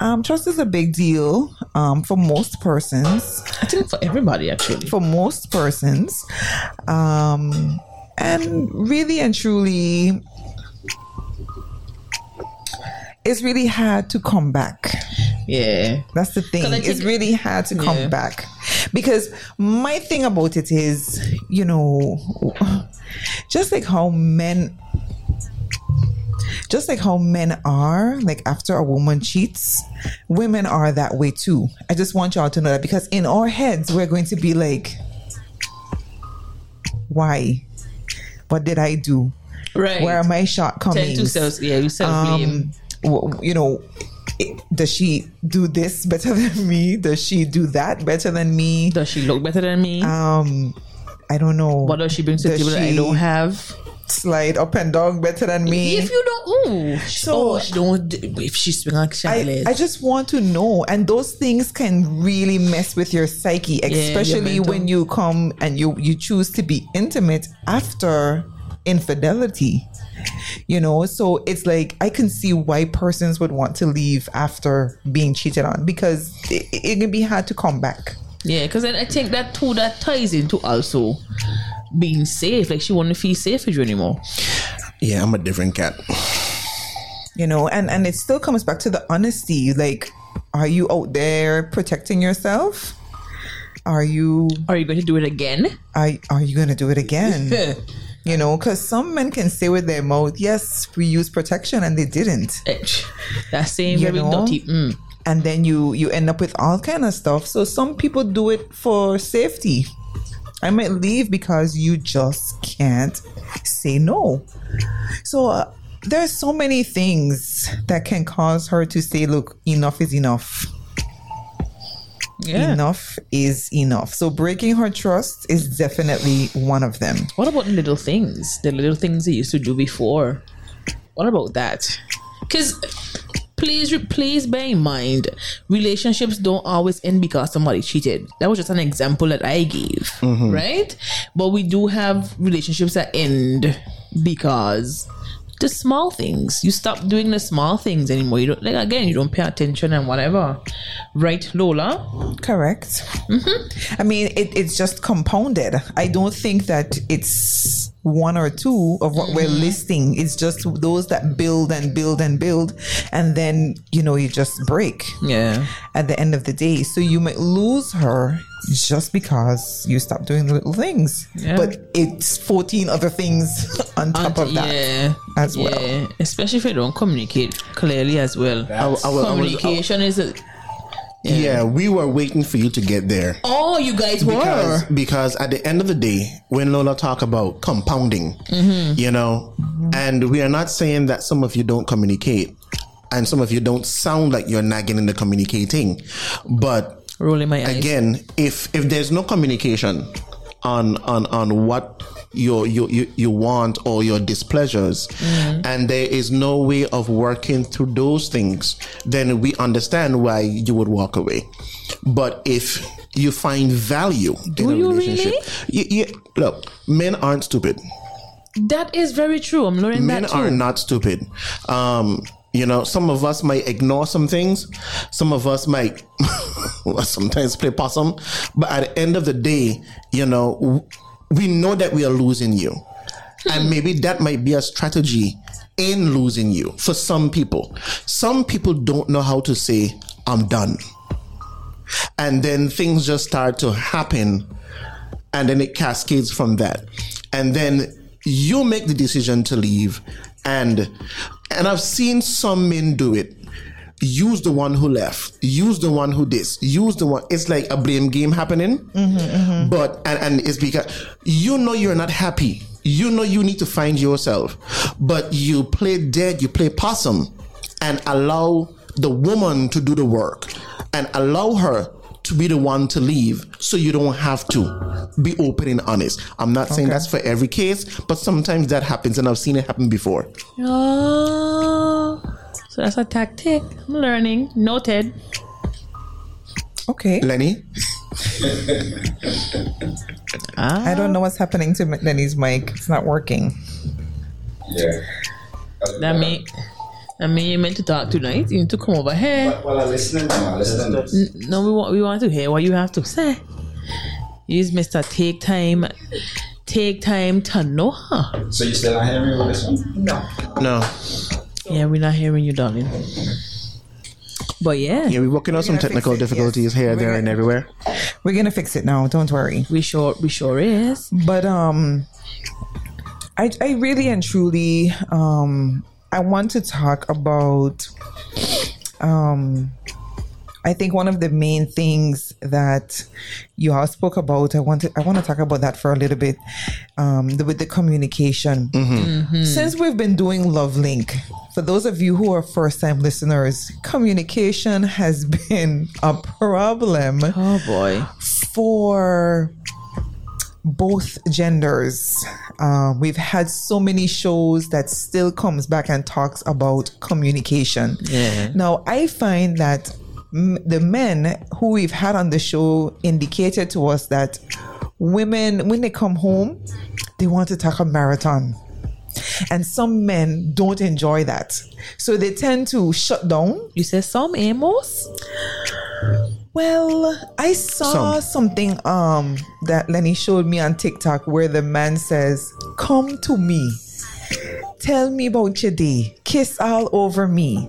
Um, trust is a big deal um, for most persons. I think for everybody actually. For most persons, um, and really and truly, it's really hard to come back. Yeah. That's the thing. I It's really hard to come Yeah. back because my thing about it is, you know, just like how men, just like how men are, like after a woman cheats, women are that way too. I just want y'all to know that because in our heads, we're going to be like, why? What did I do? Right. Where are my shortcomings? self, yeah, you self blame. um, you know, does she do this better than me? Does she do that better than me? Does she look better than me? Um, I don't know. what does she bring to the table that I don't have? Slide up and down better than me. If you don't, ooh, So- so she don't. If she swing like I, I just want to know, and those things can really mess with your psyche, especially mental. when you come and you you choose to be intimate after infidelity. You know, so it's like I can see why persons would want to leave after being cheated on because it, it can be hard to come back. yeah, because then I think that too that ties into also being safe. Like she want to feel safe with you anymore. Yeah, I'm a different cat. you know and and it still comes back to the honesty like are you out there protecting yourself are you Are you going to do it again? are, are you gonna do it again you know because some men can say with their mouth yes we use protection and they didn't Eh, that same You very know? dirty. Mm. and then you you end up with all kind of stuff so some people do it for safety i might leave because you just can't say no so uh, there's so many things that can cause her to say look enough is enough Yeah. enough is enough so breaking her trust is definitely one of them What about little things? The little things they used to do before. What about that? Because please, please bear in mind, relationships don't always end because somebody cheated. That was just an example that I gave, right? But we do have relationships that end because the small things. You stop doing the small things anymore. You don't like again. You don't pay attention and whatever, right, Lola? Correct. Mm-hmm. I mean, it, it's just compounded. I don't think that it's one or two of what we're mm-hmm. listing. It's just those that build and build and build, and then you know you just break Yeah. at the end of the day. So you might lose her just because you stop doing the little things. Yeah. But it's 14 other things on top of that yeah, as yeah. well. Especially if you don't communicate clearly as well. I, I was- I was- Communication is a. yeah, we were waiting for you to get there. Oh, you guys were. because because at the end of the day, when Lola talk about compounding, Mm-hmm. you know, and we are not saying that some of you don't communicate, and some of you don't sound like you're nagging in the communicating, but Rolling my eyes. again, if if there's no communication on on on what you you you, you want or your displeasures and there is no way of working through those things then we understand why you would walk away but if you find value in a relationship you, you, look men aren't stupid That is very true. I'm learning men that too. are not stupid. Um, you know, some of us might ignore some things. Some of us might sometimes play possum. But at the end of the day, you know, we know that we are losing you. And maybe that might be a strategy in losing you for some people. Some people don't know how to say, I'm done. And then things just start to happen and then it cascades from that and then you make the decision to leave and and i've seen some men do it use the one who left. Use the one who this. Use the one. It's like a blame game happening. Mm-hmm, mm-hmm. But and, and it's because you know you're not happy. You know you need to find yourself. But you play dead you play possum and allow the woman to do the work and allow her to be the one to leave so you don't have to be open and honest. I'm not saying that's for every case, but sometimes that happens and I've seen it happen before. Oh, so that's a tactic. I'm learning. Noted. Okay. Lenny? ah. I don't know what's happening to Lenny's mic. It's not working. Yeah. That mean, I mean, you meant to talk tonight. You need to come over here. While I'm listening, I'm listening. N- No, we want we want to hear what you have to say. Use Mister Take Time, take time to know her. So you still not hearing me with this one? No. No. Yeah, we're not hearing you, darling. But yeah, Yeah, we're working on some gonna fix technical it, difficulties yes. here, We're there, gonna- and everywhere. We're gonna fix it now. Don't worry. we sure we sure is. But um, I I really and truly um I want to talk about um. I think one of the main things that you all spoke about, I want to I want to talk about that for a little bit, um, the, with the communication. Since we've been doing Love Link, for those of you who are first time listeners, communication has been a problem Oh boy. for both genders. Uh, we've had so many shows that still comes back and talks about communication. Yeah. Now, I find that m- the men who we've had on the show indicated to us that women, when they come home, they want to talk a marathon. And some men don't enjoy that. So they tend to shut down You said some Amos? well, I saw Some. something um that Lenny showed me on TikTok where the man says, "Come to me. Tell me about your day. Kiss all over me."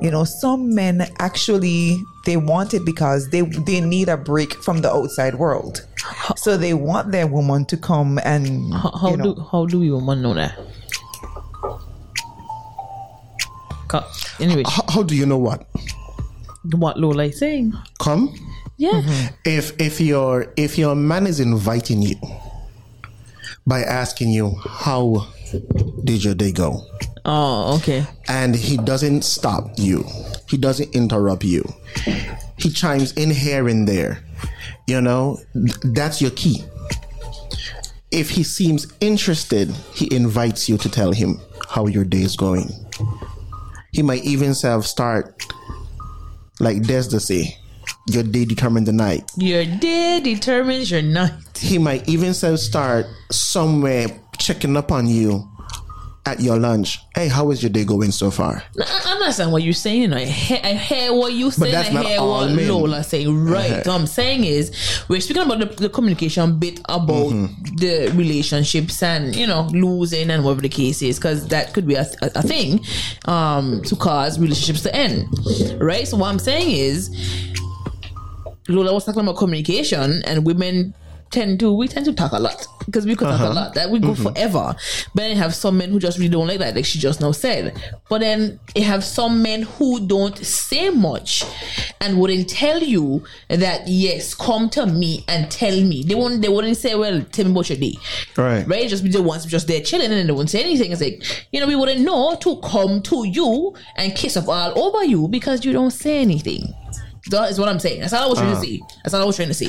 You know, some men actually they want it because they they need a break from the outside world. So they want their woman to come and How, how you know, do how do we woman know that? Anyway, How, how do you know what? what Lola is saying? Come? Yeah. Mm-hmm. If if your if your man is inviting you by asking you how did your day go? Oh, okay. and he doesn't stop you. He doesn't interrupt you. He chimes in here and there. You know, that's your key. If he seems interested, he invites you to tell him how your day is going. He might even self start like Desda say, your day determines the night. Your day determines your night. He might even self start somewhere checking up on you at your lunch, hey, how is your day going so far? I understand what you're saying. You know, I, hear, I hear what you saying. that's I not hear all what men. Lola saying. Right. Uh-huh. What I'm saying is, we're speaking about the, the communication bit about Mm-hmm. the relationships and you know losing and whatever the case is, because that could be a, a, a thing um, to cause relationships to end. Right. So what I'm saying is, Lola was talking about communication and women tend to we tend to talk a lot because we could talk a uh-huh. lot. That we go mm-hmm. forever. But then you have some men who just really don't like that like she just now said. But then you have some men who don't say much and wouldn't tell you that yes come to me and tell me. They won't they wouldn't say well tell me about your day. Right. right? Just be the ones just there chilling and they won't say anything. It's like you know we wouldn't know to come to you and kiss up all over you because you don't say anything that is what I'm saying. That's all I was trying Ah. to say. That's all I was trying to say.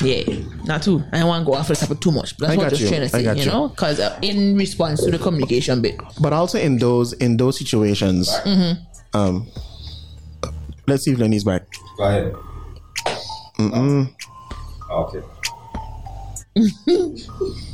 Yeah, not too. I don't want to go after the topic too much, but that's I what I was you. trying to I say. You you. know, because uh, in response to the communication bit, But also in those in those situations, um, let's see if Lenny's back. Go ahead. Okay.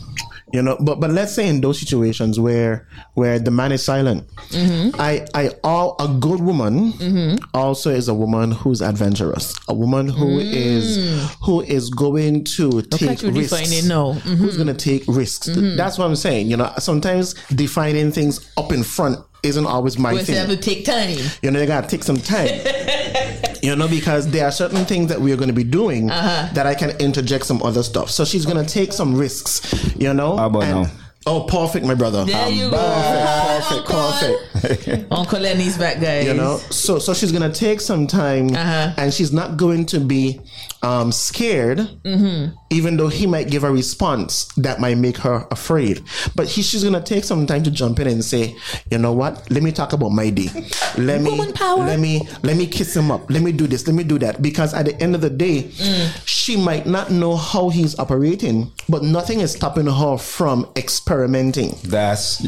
You know, but but let's say in those situations where where the man is silent, mm-hmm. I I all a good woman mm-hmm. also is a woman who's adventurous, a woman who is mm. who is going to mm-hmm. take risks. defining now. Who's going to take risks? That's what I'm saying. You know, sometimes defining things up in front isn't always my thing. have to take time. you know, you gotta take some time. you know, because there are certain things that we are going to be doing Uh-huh. that I can interject some other stuff. So she's going to take some risks. You know. How about And- now? Oh, perfect, my brother. There you go. Perfect, perfect, perfect. Uncle Lenny's back, guys. You know, so so she's gonna take some time, Uh-huh. and she's not going to be um, scared, Mm-hmm. even though he might give a response that might make her afraid. But he, she's gonna take some time to jump in and say, you know what? Let me talk about my day. Let me power. let me let me kiss him up. Let me do this. Let me do that. Because at the end of the day, Mm. she might not know how he's operating, but nothing is stopping her from experimenting. That's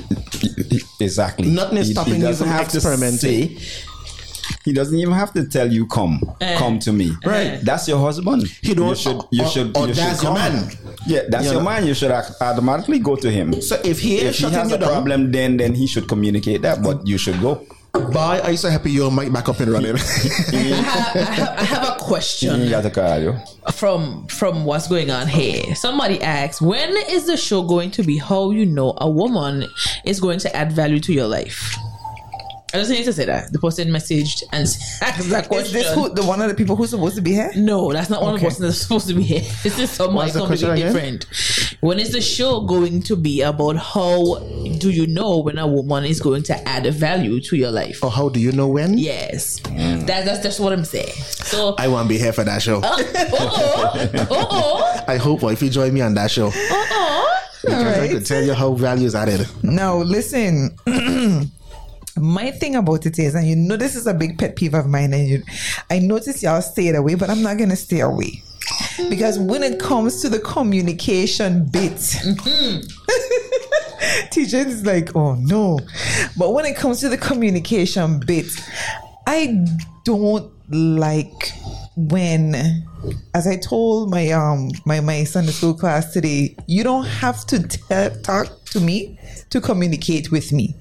exactly. Nothing is stopping you doesn't from have to experimenting. say- he doesn't even have to tell you come, Eh. come to me. Right. That's your husband. He don't- You should. You or- should. or you should that's your man. Yeah, that's You your know. man. You should automatically go to him. So if he is if he has a down, problem, then then he should communicate that. But you should go. Bye. I'm so happy your mic back up and running. I have, I have, I have a question got to call you. from from what's going on here. Somebody asks, when is the show going to be? How you know a woman is going to add value to your life? I just need to say that the person messaged and asked that Is question. this who, the one of the people who's supposed to be here? No, that's not one of Okay. the persons that's supposed to be here. This is somebody What's the question completely different. When is the show going to be about how do you know when a woman is going to add value to your life? or how do you know when? Yes. That, that's just what I'm saying. So, I won't be here for that show. Uh oh, Uh oh, I hope if you join me on that show, Uh oh, because I right. could tell you how value is added. No, listen. My thing about it is, and you know, this is a big pet peeve of mine, and you, I notice y'all stayed away, but I'm not gonna stay away because when it comes to the communication bit, teacher is like, oh no. But when it comes to the communication bit, I don't like when as I told my um my my Sunday school class today, you don't have to te- talk to me to communicate with me.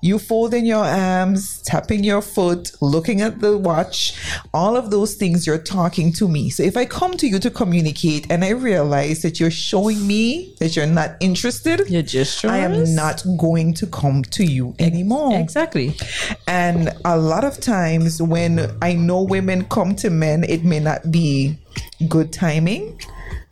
You folding your arms, tapping your foot, looking at the watch, all of those things you're talking to me. So if I come to you to communicate and I realize that you're showing me that you're not interested, Your gestures? I am not going to come to you anymore. exactly. And a lot of times when I know women come to men, it may not be good timing,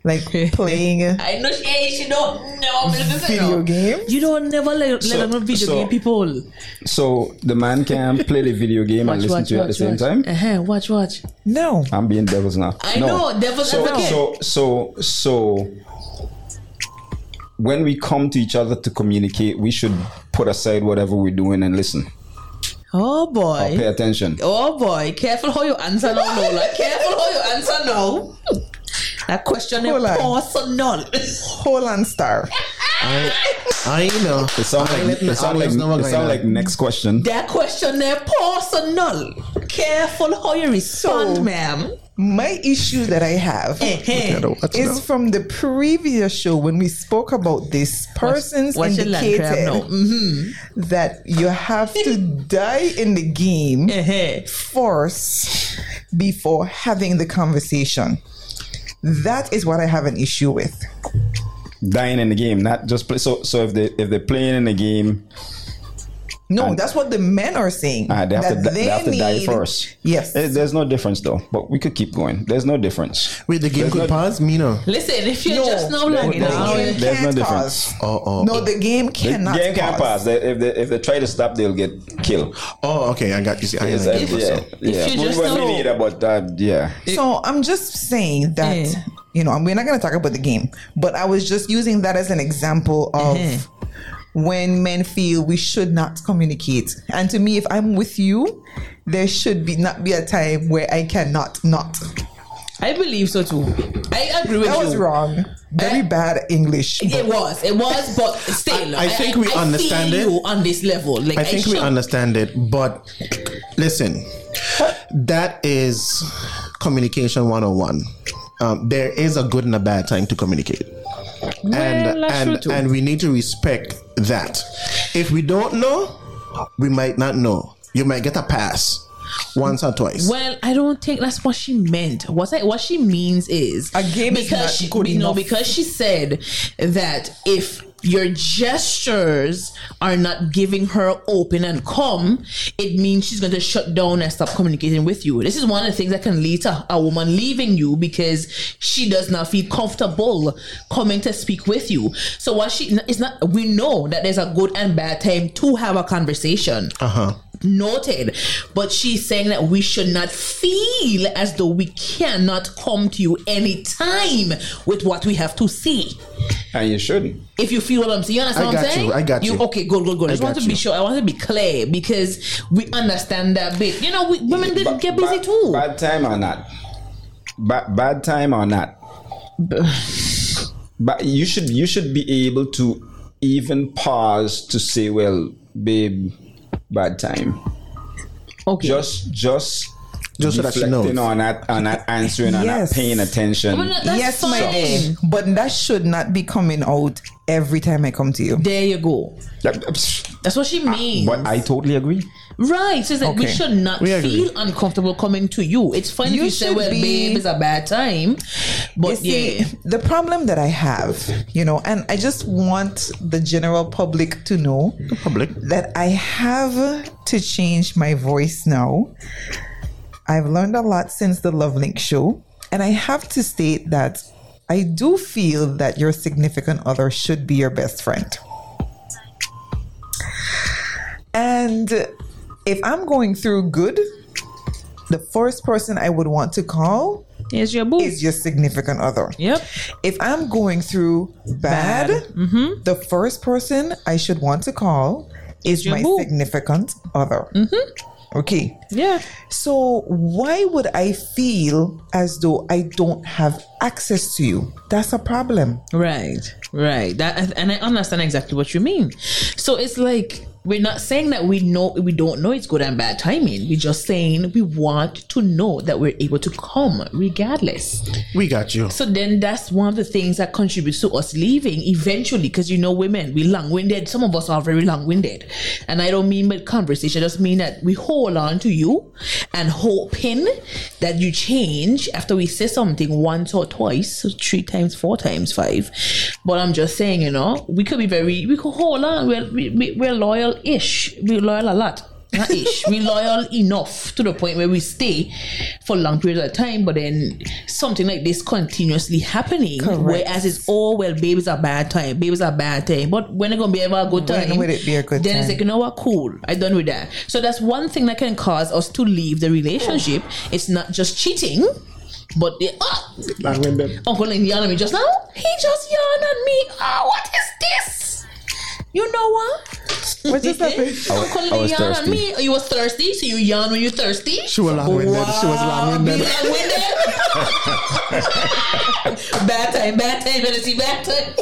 like playing I know she, she don't know. video game. You don't never let, let So- them know video so- game people. So the man can play the video game and listen to you at the same time. Uh-huh. Watch, watch. No. I'm being devil's now. I know, devil's so, advocate. So, so, so, when we come to each other to communicate, we should put aside whatever we're doing and listen. Oh Or boy. pay attention. Oh boy. Careful how you answer now, Lola. Careful how you answer now. That question is Hold on. personal. Hold on, star. I, I know. It sounds like it sound like know it sound like next question. that question is personal. Careful how you respond, So- ma'am. My issue that I have eh, eh. Gotta is from the previous show when we spoke about this. Persons What's your land crab indicated now? Mhm. that you have to die in the game Eh-heh. first before having the conversation. That is what I have an issue with. Dying in the game, not just play. So, so if they if they're playing in the game, No, And- that's what the men are saying. uh, they have to that di- they, have to die first. Yes. Eh, there's no difference though. But we could keep going. There's no difference. Wait, the game There's could no- pause? Me no. Listen, if you're No, just now the lagging game out, There's no difference. Oh, oh. No, the game cannot pass. The cannot game can't pass. pause. They, if they if they try to stop, they'll get killed. Oh, okay. I got you. See, I Yes, got I- you. yeah, So- yeah. you We- just we know- need it, but uh, yeah. So I'm just saying that Eh. you know we're not going to talk about the game, but I was just using that as an example of Eh. When men feel we should not communicate. And to me, if I'm with you, there should be not be a time where I cannot not. I believe so too. I agree with That you. was wrong. Very bad English. It was, it was, but still, I- I think we understand feel it. you on this level. Like I think we understand it, but listen, that is communication 101. Um, there is a good and a bad time to communicate. and that's true and, too. and we need to respect that. If we don't know, we might not know. You might get a pass once or twice. Well, I don't think that's what she meant. What I, what she means is A game is because not she, good you know, because she said that if your gestures are not giving her open and come, it means she's going to shut down and stop communicating with you. This is one of the things that can lead to a woman leaving you because she does not feel comfortable coming to speak with you. So what she it's not we know that there's a good and bad time to have a conversation Uh huh. Noted but she's saying that we should not feel as though we cannot come to you anytime with what we have to say And you shouldn't. if you feel what I'm saying, you understand I what I'm saying? you, I got you. Okay, good, good, good. I, I just want to be sure. I want to be clear because we understand that bit. You know, we, women didn't Ba- get busy ba- too. Bad time or not? Ba- bad time or not? but you should you should be able to even pause to say, "Well, babe, bad time." okay. Just just Just so that she reflecting knows. on that on that answering and not Yes. paying attention. Well, that's yes, fine. my dear. But that should not be coming out every time I come to you. There you go. That- That's what she ah, means. But I totally agree. Right. So it's like we should not We feel uncomfortable coming to you. It's fine You if you say, well, be- babe, it's a bad time. But You see, yeah. the problem that I have, you know, and I just want the general public to know the Public. that I have to change my voice now. I've learned a lot since the Love Link show, and I have to state that I do feel that your significant other should be your best friend. And if I'm going through good, the first person I would want to call Here's your boo. is your significant other. Yep. If I'm going through bad, Mm-hmm. the first person I should want to call is your my boo. significant other. Okay. Yeah. So why would I feel as though I don't have access to you? That's a problem. Right, right. That and I understand exactly what you mean. So it's like we're not saying that we know we don't know it's good and bad timing. We're just saying we want to know that we're able to come regardless. We got you. So then that's one of the things that contributes to us leaving eventually, because you know, women, we long winded. Some of us are very long winded. And I don't mean by conversation, I just mean that we hold on to you and hoping that you change after we say something once or twice, three times, four times, five. But I'm just saying, you know, we could be very, we could hold on. We're, we, we- we're loyal ish. We're loyal a lot. Not ish. we loyal enough to the point where we stay for long periods of time, but then something like this continuously happening. Correct. Whereas it's oh well, babies are bad time, babies are bad time. But when it gonna be ever a good When time, would it be a good then it's like you know what, cool, I done with that. So that's one thing that can cause us to leave the relationship. It's not just cheating. But the, ah, Uncle Lynn yawned at me just now. He just yawned at me. Oh, what is this? You know what? What just happened? Uncle I was yawn at thirsty. me. You was thirsty, so you yawn when you're thirsty. She was long-winded. She was long-winded. Be long-winded. bad time, bad time, Hennessy, bad time.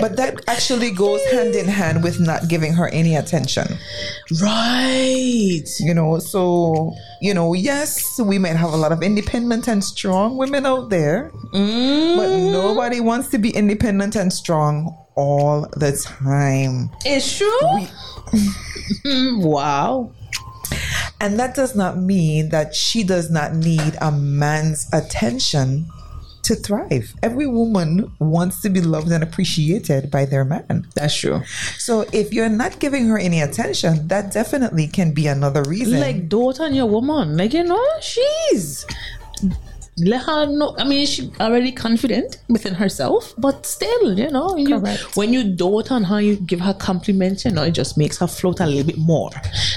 But that actually goes hand in hand with not giving her any attention. right. You know, so, you know, yes, we might have a lot of independent and strong women out there, but mm. nobody wants to be independent and strong all the time. It's true. wow. And that does not mean that she does not need a man's attention to thrive. Every woman wants to be loved and appreciated by their man. That's true. So if you're not giving her any attention, that definitely can be another reason. Like, daughter and your woman. Like, you know, she's. Let her know. I mean, she already confident within herself, but still, you know, you, when you dote on her, you give her compliments. You know, it just makes her float a little bit more,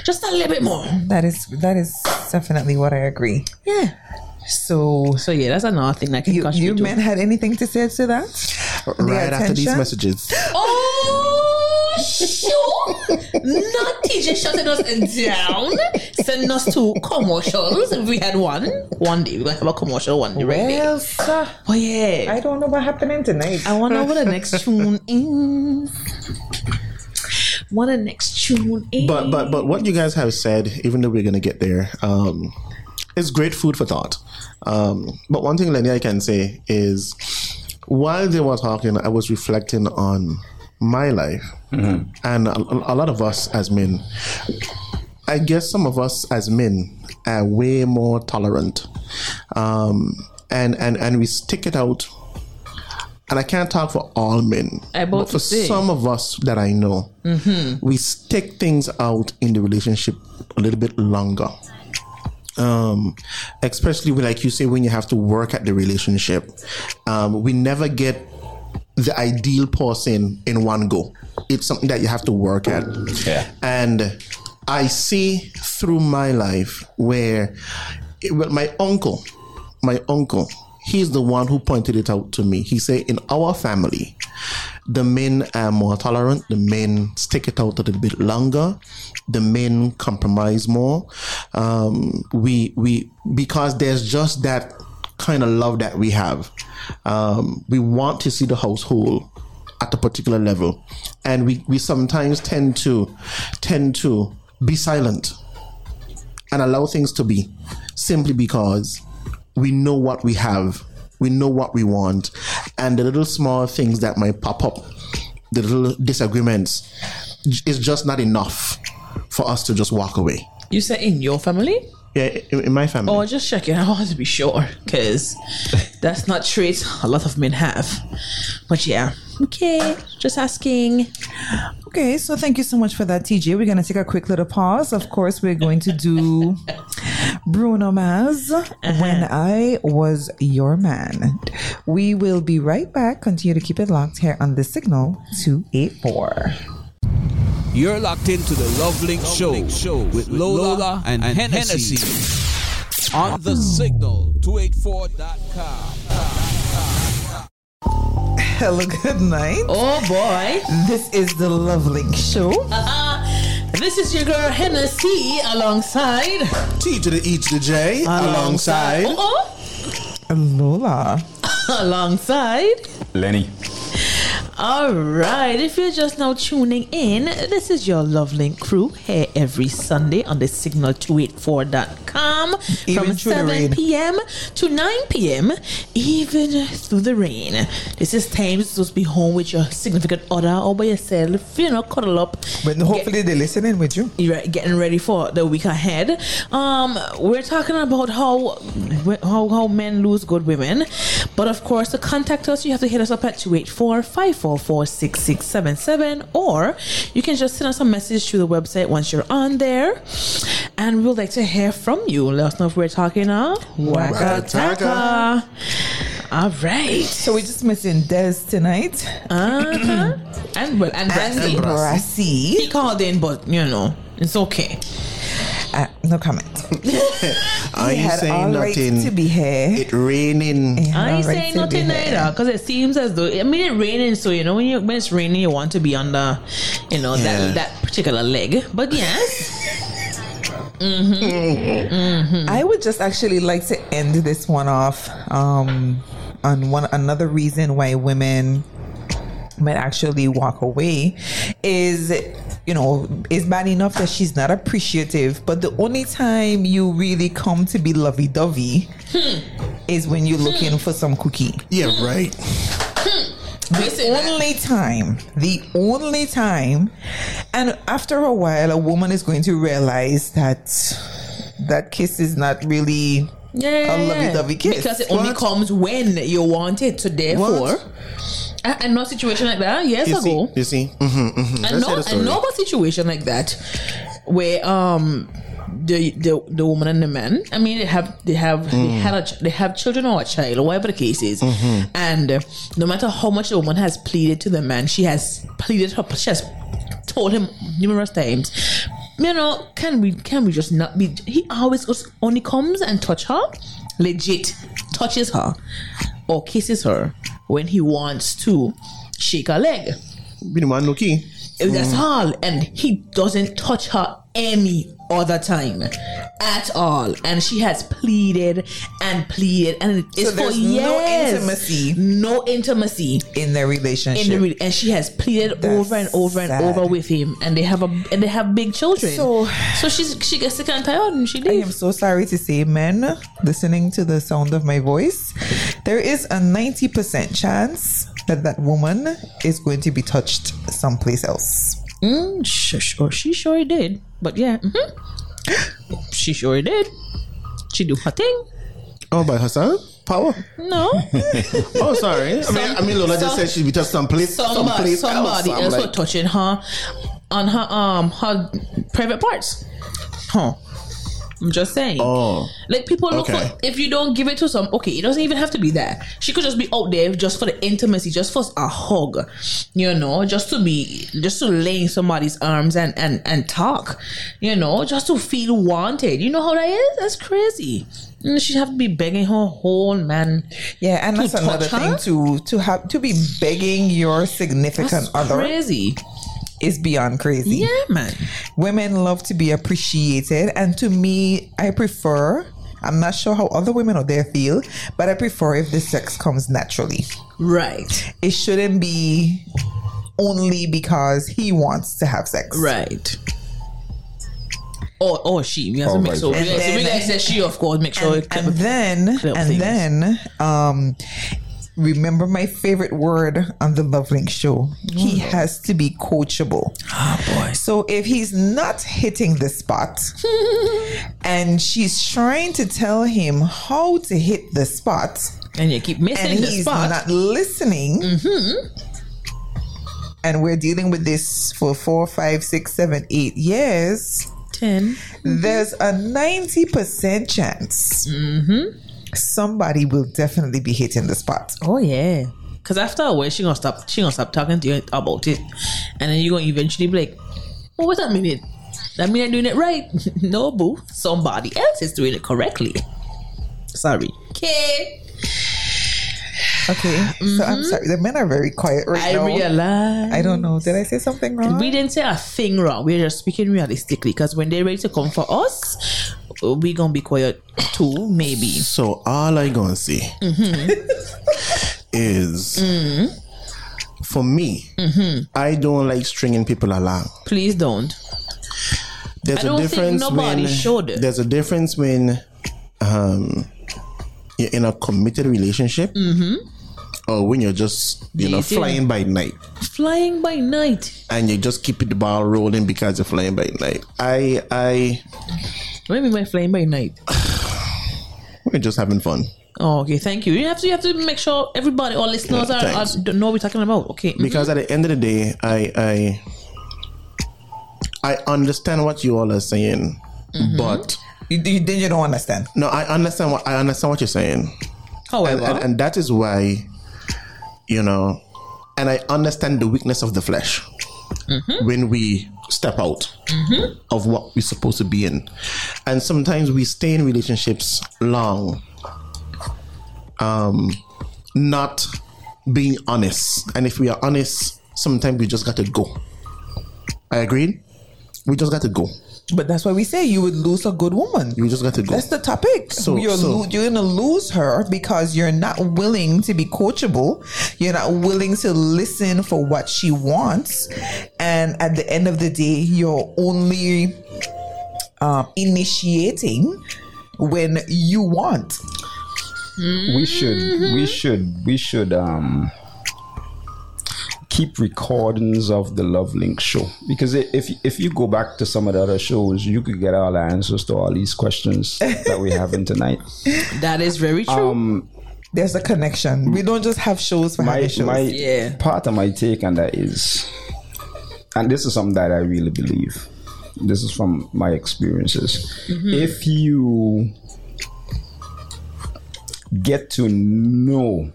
just a little bit more. that is that is definitely what I agree. Yeah. So So yeah, that's another thing that can you, you men had anything to say to that? right after these messages. Oh, sure. Not TJ shutting us down. Send us to commercials. If we had one, one day we're gonna have a commercial one day, right? Well, sir, Oh yeah. I don't know what happening tonight. I wanna know what the next tune is. What the next tune is. But but but what you guys have said, even though we're gonna get there, um, is great food for thought. Um, but one thing, Lenny, I can say is, while they were talking, I was reflecting on my life, and a, a lot of us as men. I guess some of us as men are way more tolerant, um, and and and we stick it out. And I can't talk for all men, but for say. some of us that I know, we stick things out in the relationship a little bit longer. Um, especially when, like you say, when you have to work at the relationship, um, we never get the ideal person in one go. It's something that you have to work at. Yeah. And I see through my life where, well, my uncle, my uncle, he's the one who pointed it out to me. He said, in our family, the men are more tolerant. The men stick it out a little bit longer. The men compromise more. Um, we we because there's just that kind of love that we have. Um, we want to see the household at a particular level, and we we sometimes tend to tend to be silent and allow things to be simply because we know what we have, we know what we want, and the little small things that might pop up, the little disagreements, is just not enough for us to just walk away. you said in your family? Yeah, in, in my family. Oh, just checking. I want to be sure because that's not traits a lot of men have. But yeah, okay, just asking. Okay, so thank you so much for that, TJ. We're going to take a quick little pause. Of course, we're going to do Bruno Mars, uh-huh. When I Was Your Man. We will be right back. Continue to keep it locked here on the signal 284. You're locked into the Love Link Show, show with Lola, and, Hennessy, on the signal 284.com. Hello, good night. Oh boy. This is the Love Link Show. This is your girl Hennessy alongside T to the E to the J alongside. Oh, oh. Lola. oh, alongside. Lenny. All right, if you're just now tuning in, this is your Love Link crew here every Sunday on the signal284.com Even from 7 p.m. to 9 p.m., even through the rain. This is time to just be home with your significant other or by yourself, you know, cuddle up. But hopefully they're listening with you. You're getting ready for the week ahead. Um, we're talking about how how how men lose good women, but of course, to contact us, you have to hit us up at 284-544-6677, or you can just send us a message through the website once you're on there, and we'd like to hear from you. Let us know if we're talking Waka Taka. All right. So we're just missing Des tonight. Uh-huh. and well, and Brassy. And Brassy. He called in, but you know, it's okay. Uh, no comment. I he ain't had saying all right nothing. to be here. It raining. He had I ain't all right saying to be nothing either because it seems as though I mean it raining, so you know when you when it's raining, you want to be under, you know Yeah. that that particular leg. But yes, mm-hmm I would just actually like to end this one off um, on one another reason why women might actually walk away is you know is bad enough that she's not appreciative but the only time you really come to be lovey-dovey hmm. is when you're hmm. looking for some cookie Yeah, hmm. right. the only time, the only time, and after a while, a woman is going to realize that that kiss is not really yeah, a lovey-dovey kiss. because it only What? comes when you want it. So therefore, What? I, I know a situation like that years You see, ago. you see. Mm-hmm, mm-hmm. I know, I know a situation like that where um the the the woman and the man. I mean, they have they have they Mm. had a they have children or a child or whatever the case is, Mm-hmm. and uh, no matter how much the woman has pleaded to the man, she has pleaded her. She has told him numerous times. You know, can we can we just not be? He always goes, only comes and touch her, legit touches her or kisses her when he wants to shake her leg. Be the man, no key. That's all. And he doesn't touch her any other time at all. And she has pleaded and pleaded. And it's So for there's no intimacy. No intimacy. in their relationship. In the re- and she has pleaded That's over and over and sad. over with him, and they have a and they have big children. So- so she's she gets sick and tired, and she did. I am so sorry to say, men listening to the sound of my voice, there is a 90% chance that that woman is going to be touched someplace else. Mm, sh- sure, she sure did. But yeah, mhm. she sure did. She do her thing. Oh, by herself? Power. No, Oh, sorry. I mean, I mean, Lola just said she'd be touched someplace, somebody, someplace somebody else. Else like, was touching her on her um her private parts. Huh. I'm just saying. Oh. Like people look Okay. for if you don't give it to some okay, it doesn't even have to be that. She could just be out there just for the intimacy, just for a hug. You know, just to be just to lay in somebody's arms and and and talk. You know, just to feel wanted. You know how that is? That's crazy. And she have to be begging her whole man. Yeah, and that's another touch thing to to have to be begging your significant That's other crazy. Is beyond crazy. Yeah, man. Women love to be appreciated, and to me, I prefer. I'm not sure how other women out there feel, but I prefer if the sex comes naturally. Right. It shouldn't be only because he wants to have sex. Right. Or or she. We have to make sure. versa. We have to- we then- have to say she, of course, make sure. And, and then, and things. then, um, remember my favorite word on the Love Link show. He has to be coachable. oh boy. So if he's not hitting the spot and she's trying to tell him how to hit the spot And you keep missing and the he's spot. not listening, mm-hmm. and we're dealing with this for four, five, six, seven, eight years, Ten. there's a 90% chance mm-hmm. Somebody will definitely be hitting the spot. Oh yeah. Cause after a while, she gonna stop. She gonna stop talking to you about it, and then you're gonna eventually be like, "Oh, what's that mean? That mean I'm doing it right? no, boo. Somebody else is doing it correctly. Sorry. Okay. Okay, so I'm mm-hmm. sorry. The men are very quiet right I now. realize. I don't know. Did I say something wrong? We didn't say a thing wrong. We're just speaking realistically. Because when they're ready to come for us, we gonna be quiet too. Maybe. So all I gonna say mm-hmm. is, mm-hmm. for me, mm-hmm. I don't like stringing people along. Please don't. There's don't a difference when there's a difference when um you're in a committed relationship or when you're just you know flying by night Flying by night. and you just keep the ball rolling because you're flying by night. I I What do you mean by flying by night? we're just having fun Oh, okay. Thank you. You have to. You have to make sure everybody, all listeners, Yeah, are, are know what we're talking about. Okay. because at the end of the day, I I I understand what you all are saying, Mm-hmm. but You, you, then you don't understand. no, I understand what I understand what you're saying. However, and, and, and that is why you know and i understand the weakness of the flesh when we step out of what we're supposed to be in. And sometimes we stay in relationships long, um, not being honest. And if we are honest, sometimes we just got to go. I agree. We just got to go. But that's why we say you would lose a good woman. You just got to go. That's the topic. So- you're so- lo- you're gonna lose her because you're not willing to be coachable. You're not willing to listen for what she wants, and at the end of the day, you're only um, initiating when you want. we should we should we should um keep recordings of the love link show because if if you go back to some of the other shows you could get all the answers to all these questions that we're having tonight That is very true. um There's a connection. We don't just have shows for my having shows. my Yeah. part of my take on that is and this is something that i really believe this is from my experiences if you get to know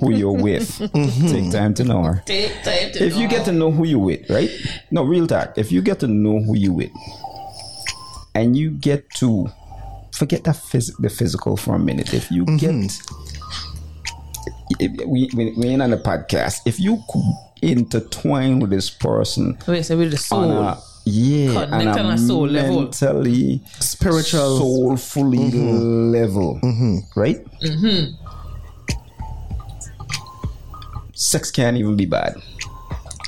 who you're with mm-hmm. take time to know her Take time to if you get to know who you're with, right? No, real talk. If you get to know who you're with, and you get to forget that phys- the physical for a minute. If you get, mm-hmm. if we we we ain't on the podcast. If you intertwine with this person Wait, so with the soul. on a yeah, Connect on a soul level. mentally, Spiritual. soulfully level, right? Mm-hmm. Sex can't even be bad.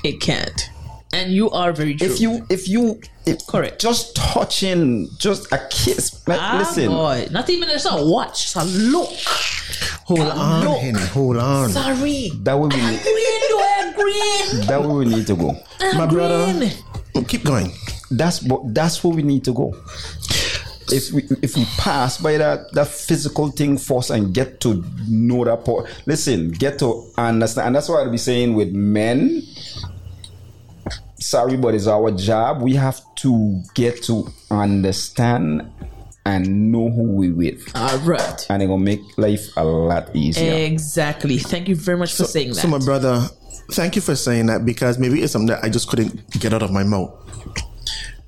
It can't. And you are very true. if you if you if Correct. just touching just a kiss like, ah, listen boy. Not even just a watch, it's a look. Hold on, look. Henny. Hold on. Sorry. that way we need Green, do I green? that way we need to go My brother. Green. Keep going. that's what that's where we need to go if we if we pass by that that physical thing first and get to know that part listen get to understand and that's what i'll be saying with men sorry but it's our job we have to get to understand and know who we with All right. and it gonna make life a lot easier Exactly. Thank you very much for saying that. So, my brother, thank you for saying that because maybe it's something that I just couldn't get out of my mouth.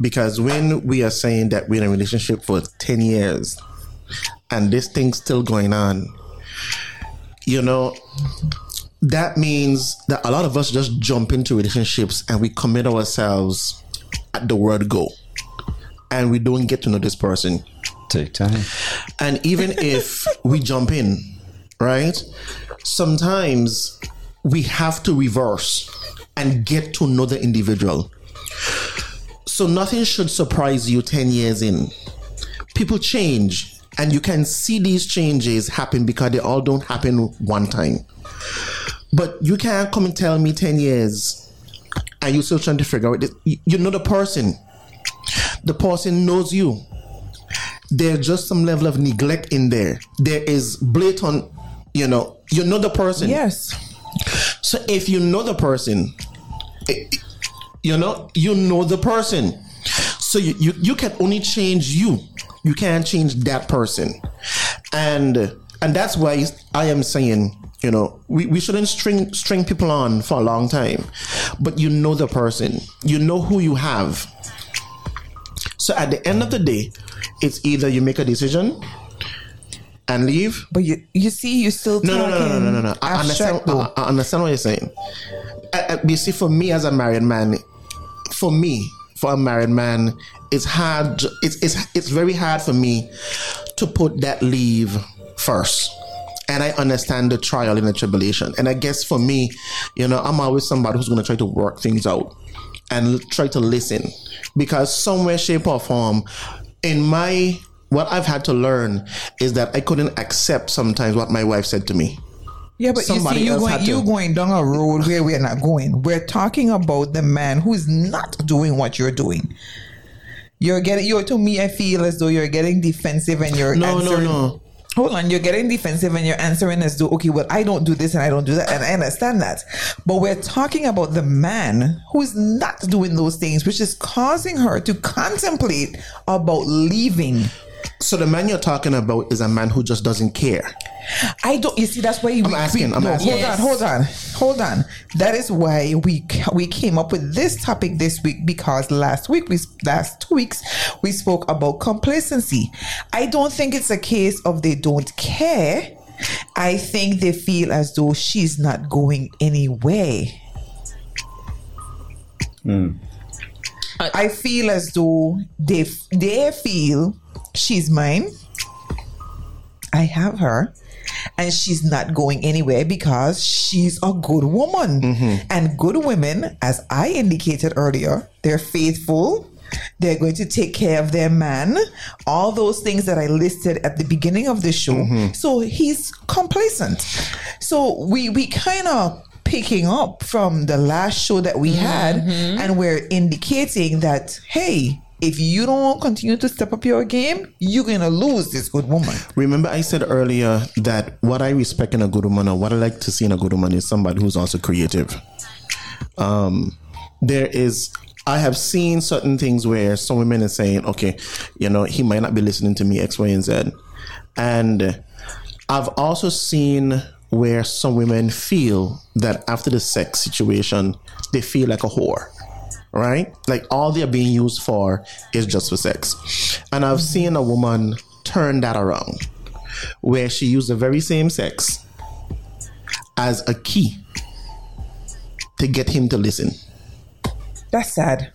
Because when we are saying that we're in a relationship for 10 years and this thing's still going on, you know, that means that a lot of us just jump into relationships and we commit ourselves at the word go. And we don't get to know this person. take time And even if we jump in, right? Sometimes we have to reverse and get to know the individual. So nothing should surprise you 10 years in. People change, and you can see these changes happen because they all don't happen one time. But you can't come and tell me 10 years and you're still trying to figure out this. You you know the person. The person knows you there's just some level of neglect in there. There is blatant, you know, you know the person. Yes. So if you know the person, eh, you know, you know the person. So you, you, you can only change you. You can't change that person. And and that's why I am saying, you know, we, we shouldn't string string people on for a long time. But you know the person. You know who you have. So at the end of the day, it's either you make a decision and leave. But you you see, you still No, no, no, no, no, no, no. I understand. I, I understand what you're saying. Uh, uh, you see, for me as a married man, for me, for a married man, it's hard. It's it's it's very hard for me to put that leave first. And I understand the trial and the tribulation. And I guess for me, you know, I'm always somebody who's going to try to work things out and try to listen because somewhere, shape, or form, in my what I've had to learn is that I couldn't accept sometimes what my wife said to me. Yeah, but Somebody you see, you else going had to- you going down a road where we're not going. We're talking about the man who's not doing what you're doing. You're getting you're to me. I feel as though you're getting defensive and you're No, no, answering. no. Hold on, you're getting defensive and you're answering as though okay, well, I don't do this and I don't do that, and I understand that. But we're talking about the man who's not doing those things, which is causing her to contemplate about leaving. So the man you're talking about is a man who just doesn't care. I don't. You see, that's why we, I'm asking, we- I'm no, asking. Hold on, hold on, hold on. That is why we we came up with this topic this week because last week we last two weeks we spoke about complacency. I don't think it's a case of they don't care. I think they feel as though she's not going anywhere. Hmm. I feel as though they they feel she's mine. I have her, and she's not going anywhere because she's a good woman. Mm-hmm. And good women, as I indicated earlier, they're faithful. They're going to take care of their man. All those things that I listed at the beginning of the show. Mm-hmm. So he's complacent. So we we kind of picking up from the last show that we had, mm-hmm. and we're indicating that hey. If you don't continue to step up your game, you're gonna lose this good woman. Remember, I said earlier that what I respect in a good woman or what I like to see in a good woman is somebody who's also creative. Um, there is, I have seen certain things where some women are saying, okay, you know, he might not be listening to me, X, Y, and Z. And I've also seen where some women feel that after the sex situation, they feel like a whore right? Like all they're being used for is just for sex. And I've seen a woman turn that around where she used the very same sex as a key to get him to listen. That's sad.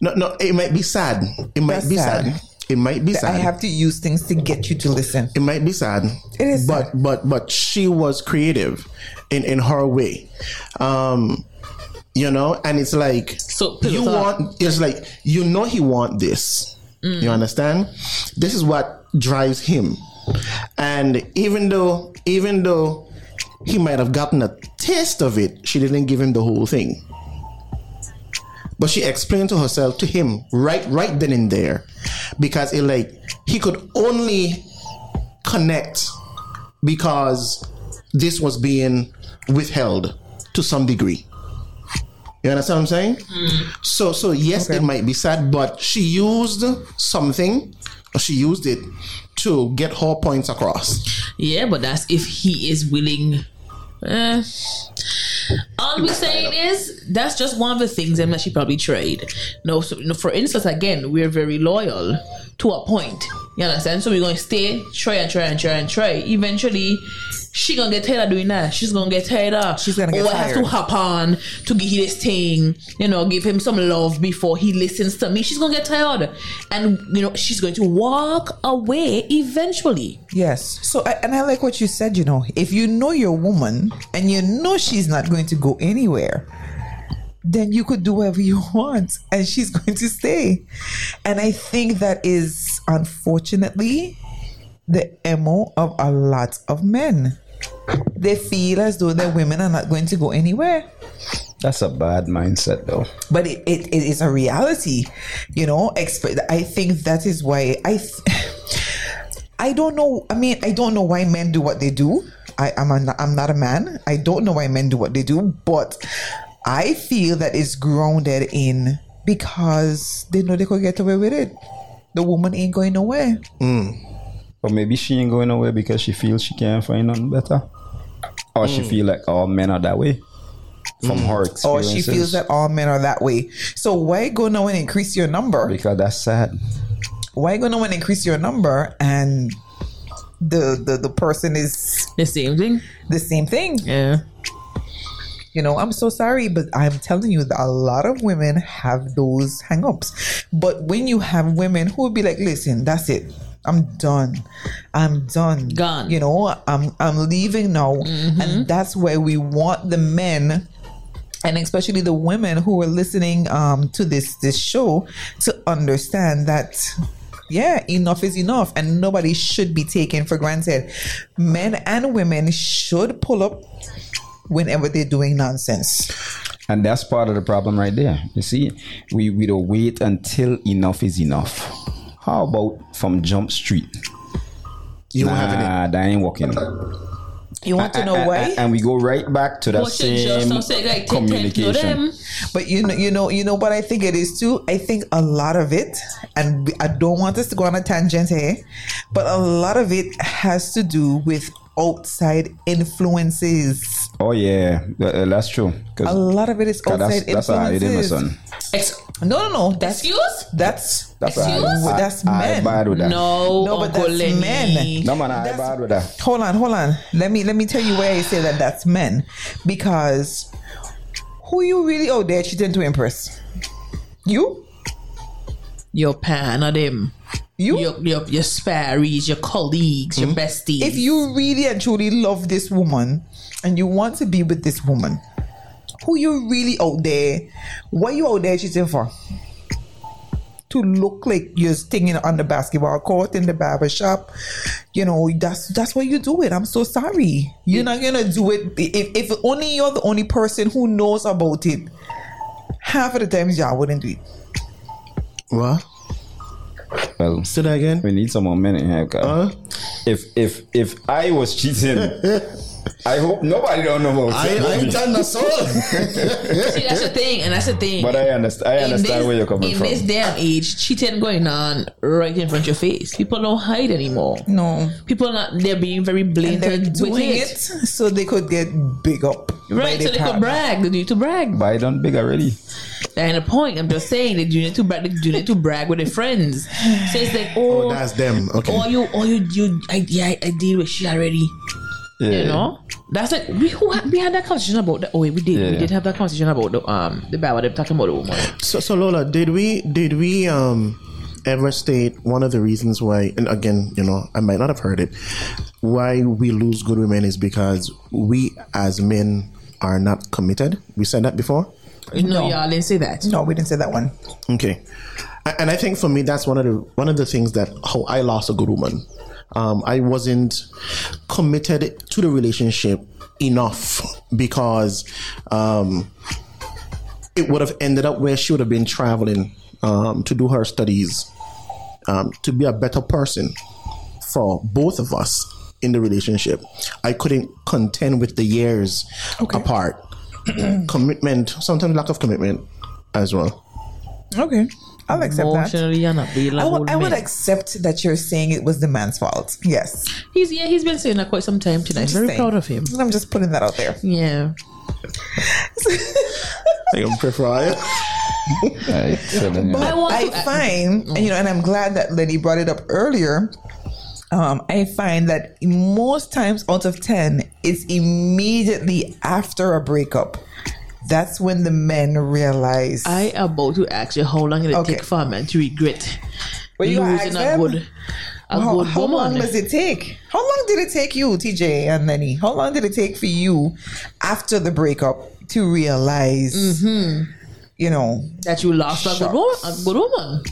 No, no, it might be sad. It might That's be sad. sad. It might be that I have to use things to get you to listen. it might be sad. It is but sad. but but she was creative in in her way. Um you know, and it's like So, you so- want it's like you know he want this. Mm. You understand? This is what drives him. And even though even though he might have gotten a taste of it, she didn't give him the whole thing. But she explained to herself to him right right then and there because it like he could only connect because this was being withheld to some degree. You understand what I'm saying? So so yes, it might be sad, but she used something, she used it to get her points across. Yeah, but that's if he is willing. Eh. All we're saying is that's just one of the things them that she probably tried. No, so, no, for instance, again, we're very loyal to a point. You understand? So we're going to stay, try and try and try and try. Eventually, she gonna get tired of doing that. She's gonna get tired of. She's gonna get oh, I have to tired. hop on to give this thing. You know, give him some love before he listens to me. She's gonna get tired, and you know, she's going to walk away eventually. Yes. So, I, and I like what you said. You know, if you know your woman and you know she's not going to go anywhere, then you could do whatever you want, and she's going to stay. And I think that is unfortunately the mo of a lot of men. They feel as though their women are not going to go anywhere. That's a bad mindset, though. but it, it, it is a reality you know exp- i think that is why i th- i don't know i mean i don't know why men do what they do i am a, i'm not a man i don't know why men do what they do but i feel that it's grounded in because they know they could get away with it the woman ain't going nowhere mm. Or maybe she ain't going nowhere because she feels she can't find nothing better. Or she mm. feel like all men are that way. From mm. her experiences. or she feels that all men are that way so why go now and increase your number Because that's sad. why go now and increase your number and the the, the person is The same thing. the same thing Yeah. You know, I'm so sorry, but I'm telling you that a lot of women have those hang-ups. But when you have women who will be like, listen, that's it. I'm done. I'm done. Gone. You know, I'm I'm leaving now. And that's where we want the men and especially the women who are listening um, to this this show to understand that yeah enough is enough and nobody should be taken for granted men and women should pull up whenever they're doing nonsense And that's part of the problem right there. You see, we, we don't wait until enough is enough. How about from Jump Street? You nah, having it. that ain't working. You want to know And- why? and, and we go right back to that What same say like take time to know communication. But you know, you know, you know what I think it is too. I think a lot of it, and I don't want us to go on a tangent here, but a lot of it has to do with outside influences. Oh yeah, That- uh, that's true. A lot of it is that's outside that's how it is, my influences. son. Ex- No, no, no. That's Excuse? that's That's Excuse? I, That's I, men. I bad with that. no, No, but Uncle that's Lenny. men. no man, I That's- bad with that. hold on, hold on. Let me let me tell you why I say that that's men because who you really out there cheating to impress? You, Your pan of them. You. Your, your, your sparries, your colleagues, your hmm? besties. if you really and truly love this woman and you want to be with this woman, who you really out there? What you out there cheating for? To look like you're stinging on the basketball court in the barber shop, you know that's that's why you do it. I'm so sorry. You're not gonna do it if if only you're the only person who knows about it. Half of the times y'all wouldn't do it. What? Well, Say that again. we need some more minute here. 'cause Huh? If if if I was cheating, I hope nobody don't know about I, it. I ain't done that so. See, that's the thing, and that's the thing. but I understand. I understand this- where you're coming in from. In this day and age, cheating going on right in front of your face. People don't hide anymore. No, People are not they're being very and they're blatant with doing it. it so they could get big up. by Right, their so they could partner. brag. They need to brag. but I done big already. And the point, I'm just saying that you need to brag. You need to brag with their friends. So it's like, oh, Oh, that's them. Okay. Or you, or you, you, I, yeah, I, I deal with shit already. Yeah. You know, that's like we who had, we had that conversation about the. Oh, wait, we did. We did have that conversation about the um the Bible. They're talking about the woman. So, so Lola, did we did we um ever state one of the reasons why? And again, you know, I might not have heard it. Why we lose good women is because we as men are not committed. We said that before. No, y'all didn't say that. No, we didn't say that one. Okay, and I think for me that's one of the one of the things that how I lost a good woman. Um, I wasn't committed to the relationship enough because um, it would have ended up where she would have been traveling um, to do her studies um, to be a better person for both of us in the relationship. I couldn't contend with the years apart. commitment, sometimes lack of commitment as well. Okay, I'll accept that. Emotionally, you're not being I would, old I would men. accept that you're saying it was the man's fault. Yes. He's yeah, he's been saying that quite some time tonight. I'm Very saying. proud of him. I'm just putting that out there. Yeah. I am prefer Right, telling you. I want I find, and, you know, and I'm glad that Lenny brought it up earlier. Um, I find that most times out of 10, it's immediately after a breakup. That's when the men realize. I am about to ask you how long did it Okay. take for a man to regret Well, you losing ask a good a how, good how long does it take? How long did it take you, TJ and Lenny? How long did it take for you after the breakup to realize, Mm-hmm. you know, that you lost a good woman, a good woman,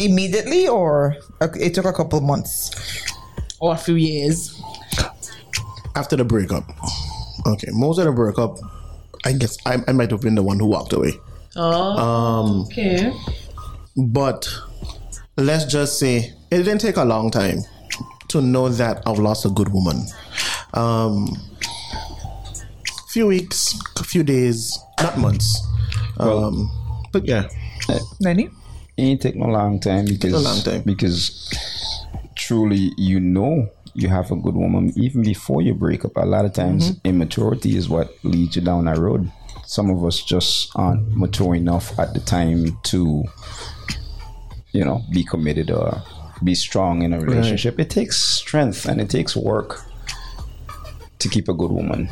immediately or it took a couple of months? or a few years. after the breakup. Okay, most of the breakup, I guess I, I might have been the one who walked away. Oh, okay. But let's just say it didn't take a long time to know that I've lost a good woman. Um, few weeks, a few days, not months. Um, but yeah, Lenny? It ain't take no long time because a long time. because truly you know you have a good woman even before you break up. A lot of times Mm-hmm. immaturity is what leads you down that road. Some of us just aren't mature enough at the time to you know be committed or be strong in a relationship. It takes strength and it takes work to keep a good woman.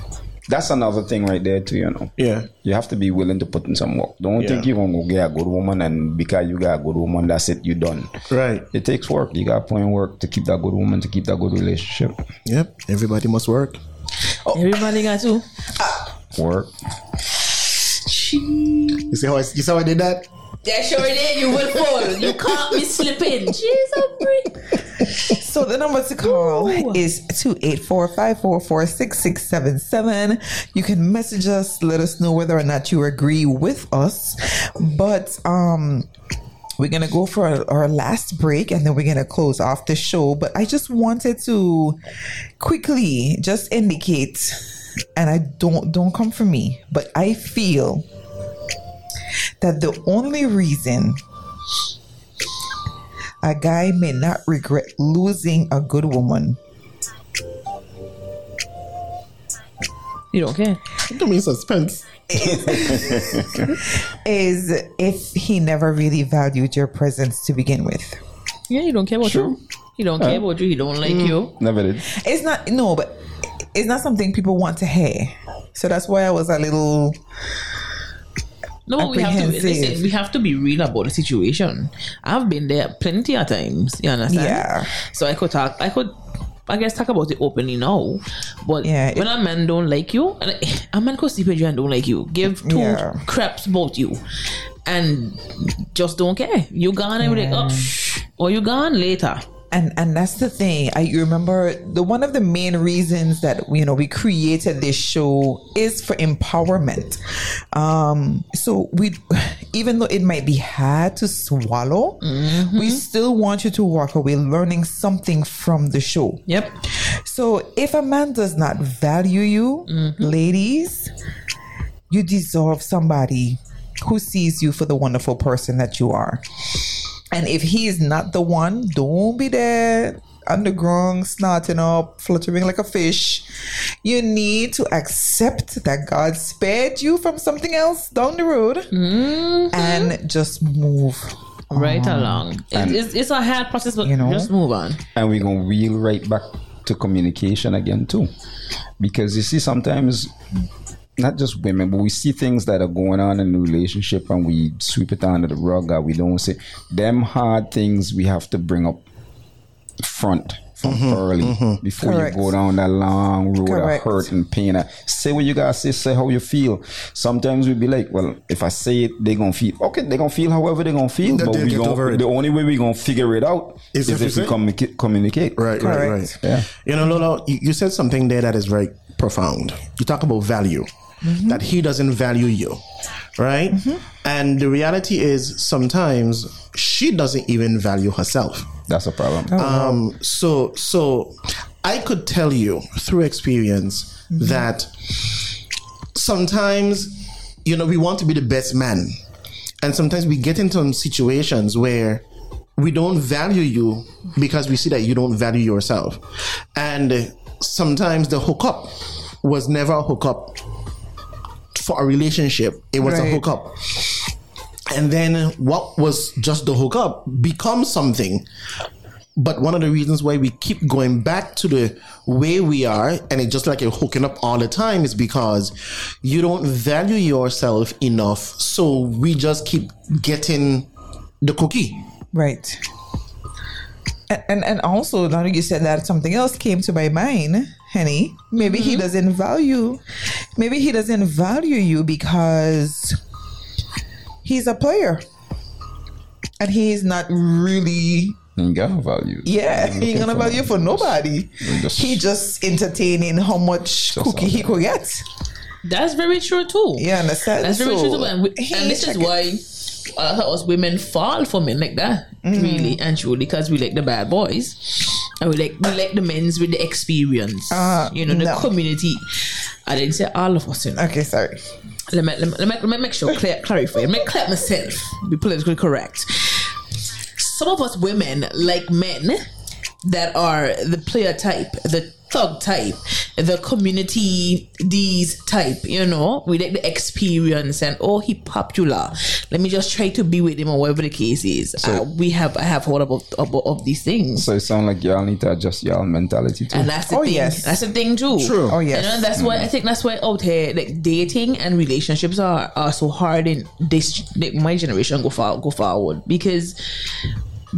That's another thing right there too, you know. yeah. You have to be willing to put in some work. Don't Yeah. think you're gonna go get a good woman and because you got a good woman, that's it, you done. Right. It takes work. You gotta put in work to keep that good woman, to keep that good relationship. Yep. Everybody must work. Oh. Everybody got to. Work. You see how I, you see how I did that? Yeah, sure did. You will fall. You can't be slipping. Jesus, So the number to call is 284-544-6677. You can message us, let us know whether or not you agree with us. But um we're going to go for our, our last break and then we're going to close off the show. But I just wanted to quickly just indicate, and I don't don't come for me, but I feel that the only reason a guy may not regret losing a good woman You don't care. Give me suspense. is if he never really valued your presence to begin with. Yeah, you don't care about True. you. He don't care about you. He don't like you. Never did. It's not no, but it's not something people want to hear. So that's why I was a little No, we have to listen. We have to be real about the situation. I've been there plenty of times. You understand? Yeah. So I could talk. I could. I guess talk about it openly now, but Yeah, when a man don't like you, and a man could sleep with you and don't like you, give two Yeah. craps about you, and just don't care. You gone and be like, oh, or you gone later. And and that's the thing. I you remember the one of the main reasons that you know we created this show is for empowerment. Um, so we, even though it might be hard to swallow, we still want you to walk away learning something from the show. Yep. So if a man does not value you, ladies, you deserve somebody who sees you for the wonderful person that you are. And if he is not the one, don't be there underground, snorting up, fluttering like a fish. You need to accept that God spared you from something else down the road mm-hmm. and just move. Right along. It, it's, it's a hard process, but You know? just move on. and we're gonna wheel right back to communication again too because you see sometimes not just women but we see things that are going on in the relationship and we sweep it under the rug or we don't say them hard things we have to bring up front from early before Correct. you go down that long road Correct. of hurt and pain. Uh, Say what you gotta say, say how you feel. Sometimes we be like, well, if I say it, they gonna feel okay. They gonna feel however they gonna feel, That but we gonna, it. the only way we gonna figure it out Is is, if if we say- communicate. communicate. Right, right, Correct. right. Yeah. You know, Lola, you, you said something there that is very profound. You talk about value, Mm-hmm. that he doesn't value you, right? Mm-hmm. And the reality is sometimes she doesn't even value herself. That's a problem. Oh, um, so, so I could tell you through experience mm-hmm. that sometimes, you know, we want to be the best man, and sometimes we get into situations where we don't value you because we see that you don't value yourself, and sometimes the hookup was never a hookup for a relationship; it was a hookup. And then what was just the hookup becomes something. But one of the reasons why we keep going back to the way we are and it's just like you're hooking up all the time is because you don't value yourself enough. So we just keep getting the cookie. Right. And, and and also now that you said that something else came to my mind, Henny. Maybe he doesn't value maybe he doesn't value you because he's a player. And he's not really You got value. yeah, he ain't gonna value for nobody. just- he just entertaining how much cookie he could get. That's very true too. Yeah, understand? That's very So, true too. And, we, he and this is it. why I thought us women fall for men like that, Mm-hmm. really and truly, because we like the bad boys. And we like we like the men's with the experience. Uh, you know, the no. community. I didn't say all of us, you know. Okay, sorry. Let me, let me, let me, let me make sure, clear, clarify. Let me clear myself, be politically correct. Some of us women like men that are the player type, the thug type, the community these type, you know, we like the experience and oh he popular. Let me just try to be with him or whatever the case is. uh, we have I have heard about, about of these things. So it sounds like y'all need to adjust y'all mentality too. And that's the Oh, thing. yes. That's the thing too. True. Oh, yes. You know, that's why I think that's why out here like dating and relationships are, are so hard in this like, my generation go far go forward because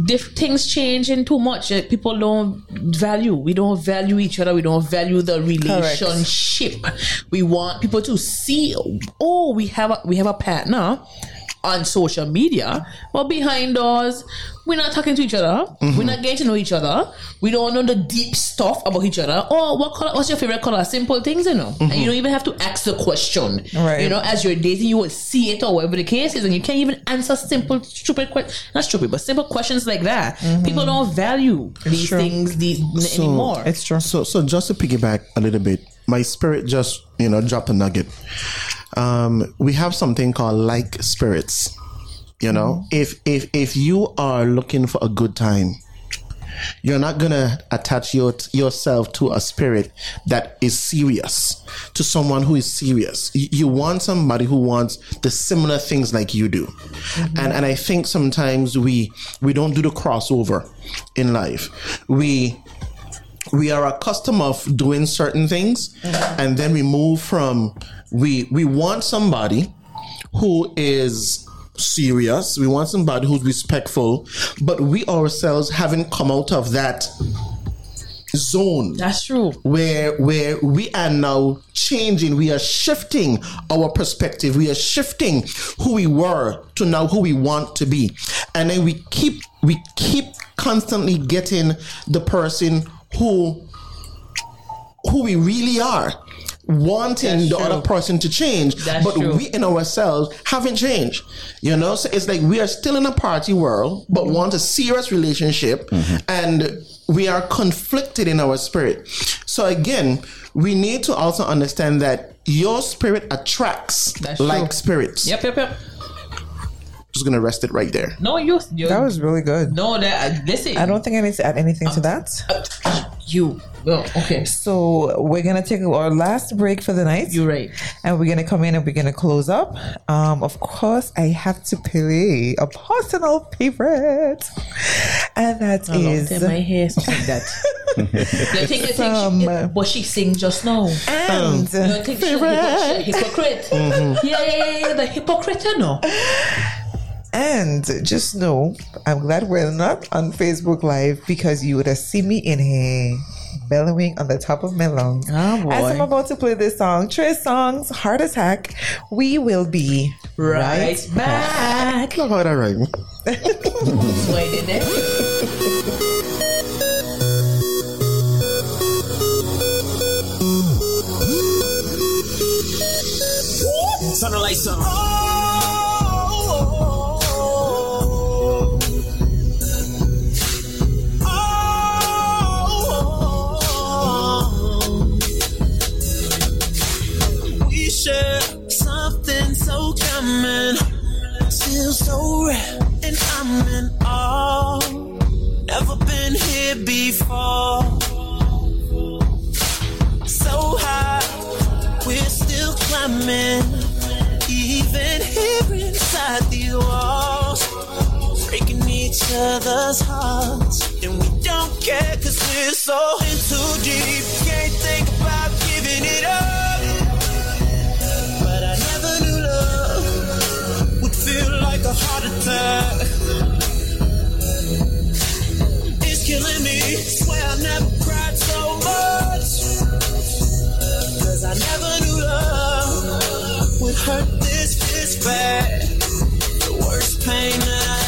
diff- things changing too much. Like, people don't value. We don't value each other. We don't value the relationship. We want people to see. Oh, we have a we have a partner on social media, but behind doors, we're not talking to each other. Mm-hmm. We're not getting to know each other. We don't know the deep stuff about each other. Oh, what color? What's your favorite color? Simple things, you know. And you don't even have to ask the question. Right. You know, as you're dating, you will see it or whatever the case is, and you can't even answer simple, stupid questions. Not stupid, but simple questions like that. People don't value these true. things these, anymore. It's true. So, so just to piggyback a little bit, my spirit just you know dropped a nugget. Um, we have something called like spirits. You know, if if if you are looking for a good time, you're not gonna attach your yourself to a spirit that is serious, to someone who is serious. You, you want somebody who wants the similar things like you do, and and I think sometimes we we don't do the crossover in life. We we are accustomed of doing certain things and then we move from we we want somebody who is serious we want somebody who's respectful but we ourselves haven't come out of that zone That's true. where where we are now changing we are shifting our perspective we are shifting who we were to now who we want to be and then we keep we keep constantly getting the person who who we really are wanting That's the true. other person to change That's but true. we in ourselves haven't changed you know so it's like we are still in a party world but Mm-hmm. want a serious relationship and we are conflicted in our spirit so again we need to also understand that your spirit attracts That's like true. spirits Yep, yep, yep. Just gonna rest it right there No, you. you That was really good. no. That uh, listen. I don't think I need to add anything to that. You. Well, okay. So we're gonna take our last break for the night. You're right. and we're gonna come in and we're gonna close up. Um, of course, I have to play a personal favorite, and that I love is my hair, something like that. you think, you Some, she, uh, what she sing just now? and You think she, favorite. she hypocrite? Mm-hmm. Yeah, yeah, yeah, yeah, the hypocrite, you know. And just know, I'm glad we're not on Facebook Live because you would have seen me in here bellowing on the top of my lungs. Oh, boy. As I'm about to play this song, Trey Songz Heart Attack, we will be Right back. love how that rhyme. So I did it. Turn the lights on. Common, still so rare, and I'm in awe. Never been here before. So high, we're still climbing, even here inside these walls, breaking each other's hearts, and we don't care cause we're so in too deep. Can't think about giving it up, a heart attack. It's killing me. Swear I never cried so much. Cause I never knew love would hurt this, this bad. The worst pain that I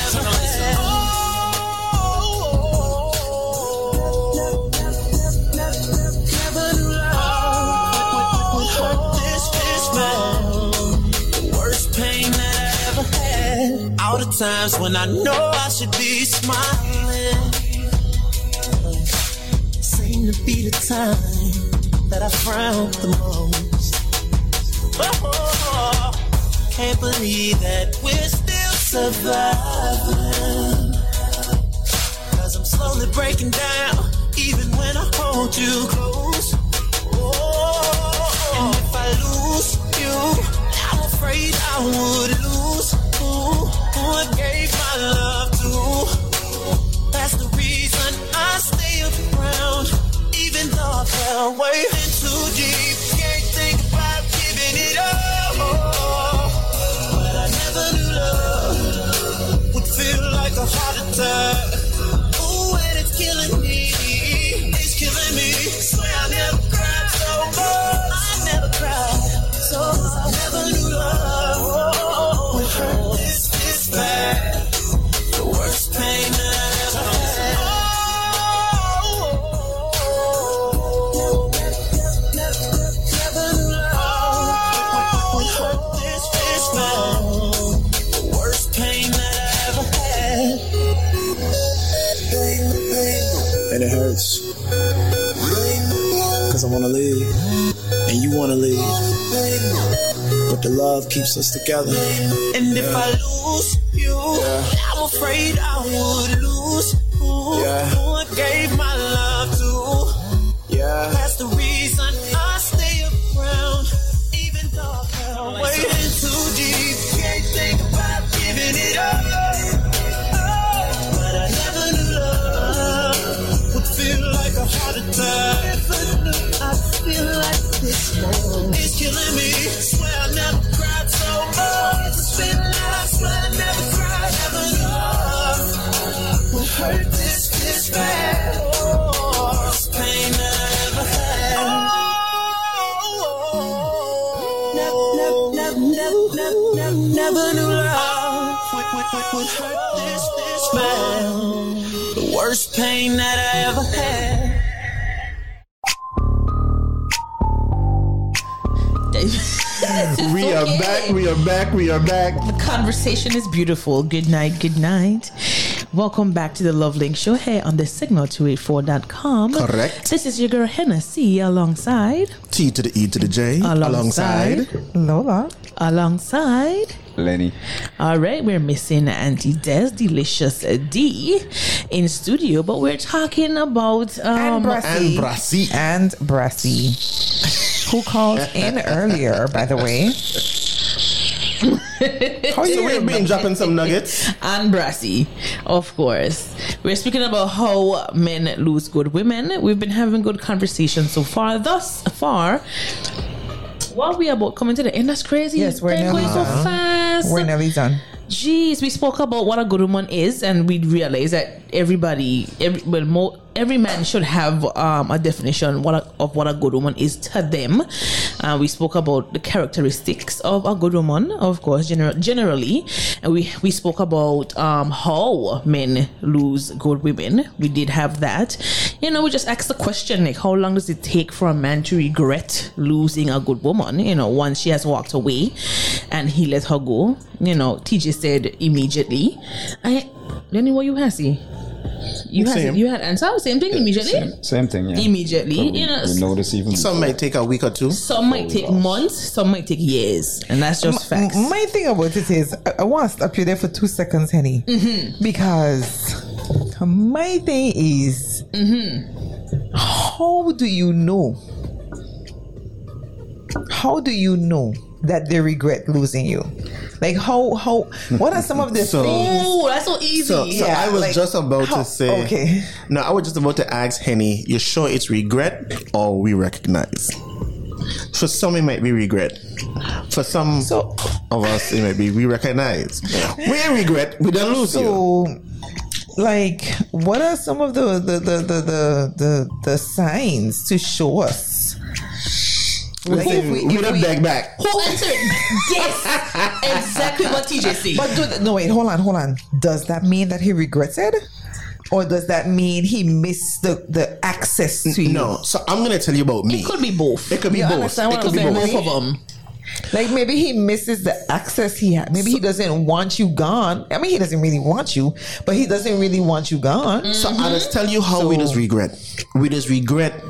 Times when I know I should be smiling seem to be the time that I frown the most. Oh, can't believe that we're still surviving. Cause I'm slowly breaking down, even when I hold you close. Oh, and if I lose you, I'm afraid I would lose who, I gave my love to. That's the reason I stay around, even though I way in too deep. Can't think about giving it up. But I never knew love would feel like a heart attack. Wanna leave, and you wanna leave. But the love keeps us together. And if I lose you, I'm afraid I would lose who, Yeah. who I gave we are back. We are back. We are back. The conversation is beautiful. Good night. Good night. Welcome back to the Love Link Show here on the signal284.com. Correct. This is your girl Hennessy alongside. T to the E to the J. Alongside. Lola. Alongside. Lenny. All right, we're missing Auntie Des, Delicious D, in studio, but we're talking about um, and Brassy. And Brassy. And Brassy. Who called in earlier, by the way. How you so been dropping some nuggets? and Brassy, of course. We're speaking about how men lose good women. We've been having good conversations so far. Thus far, what we about coming to the end? That's crazy. Yes, we're nearly going so done. fast. We're nearly done. Jeez, we spoke about what a good woman is, and we realized that everybody, every, well, mo- every man should have um, a definition what a, of what a good woman is to them. Uh, we spoke about the characteristics of a good woman, of course, gener- generally, and we we spoke about um, how men lose good women. We did have that. You know, we just asked the question like, how long does it take for a man to regret losing a good woman? You know, once she has walked away, and he let her go. You know, TJ said immediately. I, Lenny, what you had see? You had you had answer same thing immediately. Same, same thing, yeah. Immediately, So we, you know, we notice even Some might take a week or two. Some might take months, some might take years, and that's just facts. My thing about it is, I, I want to stop you there for two seconds, Henny. Mm-hmm. Because my thing is, Mm-hmm. how do you know? How do you know that they regret losing you? Like how how what are some of the So- things? Oh, that's so easy. So, so Yeah, I was like, just about how- to say. okay. No, I was just about to ask Henny. You sure it's regret or we recognize? For some, it might be regret. For some So- of us, it might be we recognize. We regret. We don't lose you. So, like, what are some of the the the the the, the, the signs to show us? Like, Listen, we, don't beg back. Who answered this? exactly what TJ said. But do, no, wait, hold on, hold on. Does that mean that he regrets it? Or does that mean he missed the, the access to you? No, so I'm gonna tell you about me. it could be both. It could be You both. understand It could I'm be saying? both. both of them. Like maybe he misses the access he had. Maybe he doesn't want you gone. I mean, he doesn't really want you, but he doesn't really want you gone. So I just mm-hmm. tell you how we just regret. We just regret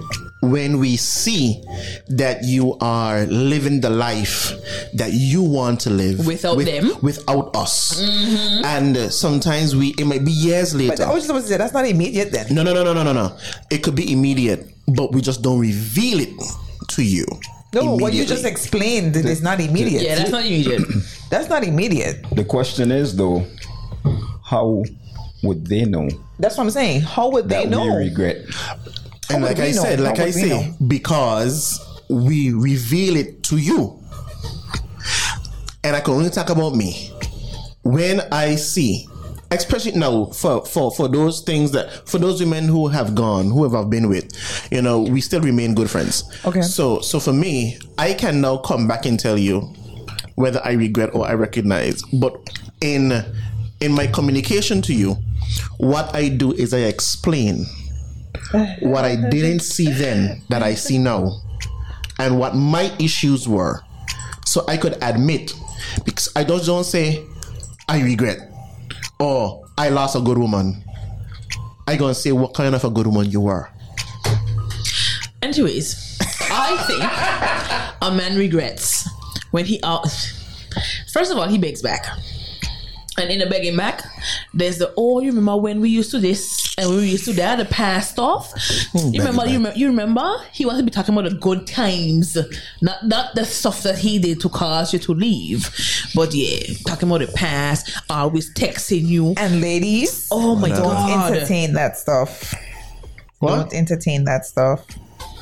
when we see that you are living the life that you want to live Without with- them. without us, and uh, sometimes we it might be years later. But. I was just about to say that's not immediate then. no, no, no, no, no, no, no. It could be immediate, but we just don't reveal it to you. No, what you just explained is not immediate. Yeah, that's not immediate. That's not immediate. The question is though, how would they know That's what I'm saying. How would they that know? we regret? And like I know? said, like I say, know? because we reveal it to you. And I can only talk about me. When I see, especially now for, for, for those things that for those women who have gone, whoever I've been with, you know, we still remain good friends. Okay. So so for me, I can now come back and tell you whether I regret or I recognize. But in in my communication to you, what I do is I explain what I didn't see then that I see now, and what my issues were, so I could admit. Because I just don't say I regret or I lost a good woman. I gonna say what kind of a good woman you were. Anyways, I think a man regrets when he out. First of all, he begs back. And in the begging back, there's the oh, you remember when we used to this and we used to that, the past stuff. you remember, you remember, you remember? He wants to be talking about the good times, not not the stuff that he did to cause you to leave, but yeah, talking about the past. Always texting you. And ladies, Oh my don't god! entertain that stuff. What? Don't entertain that stuff.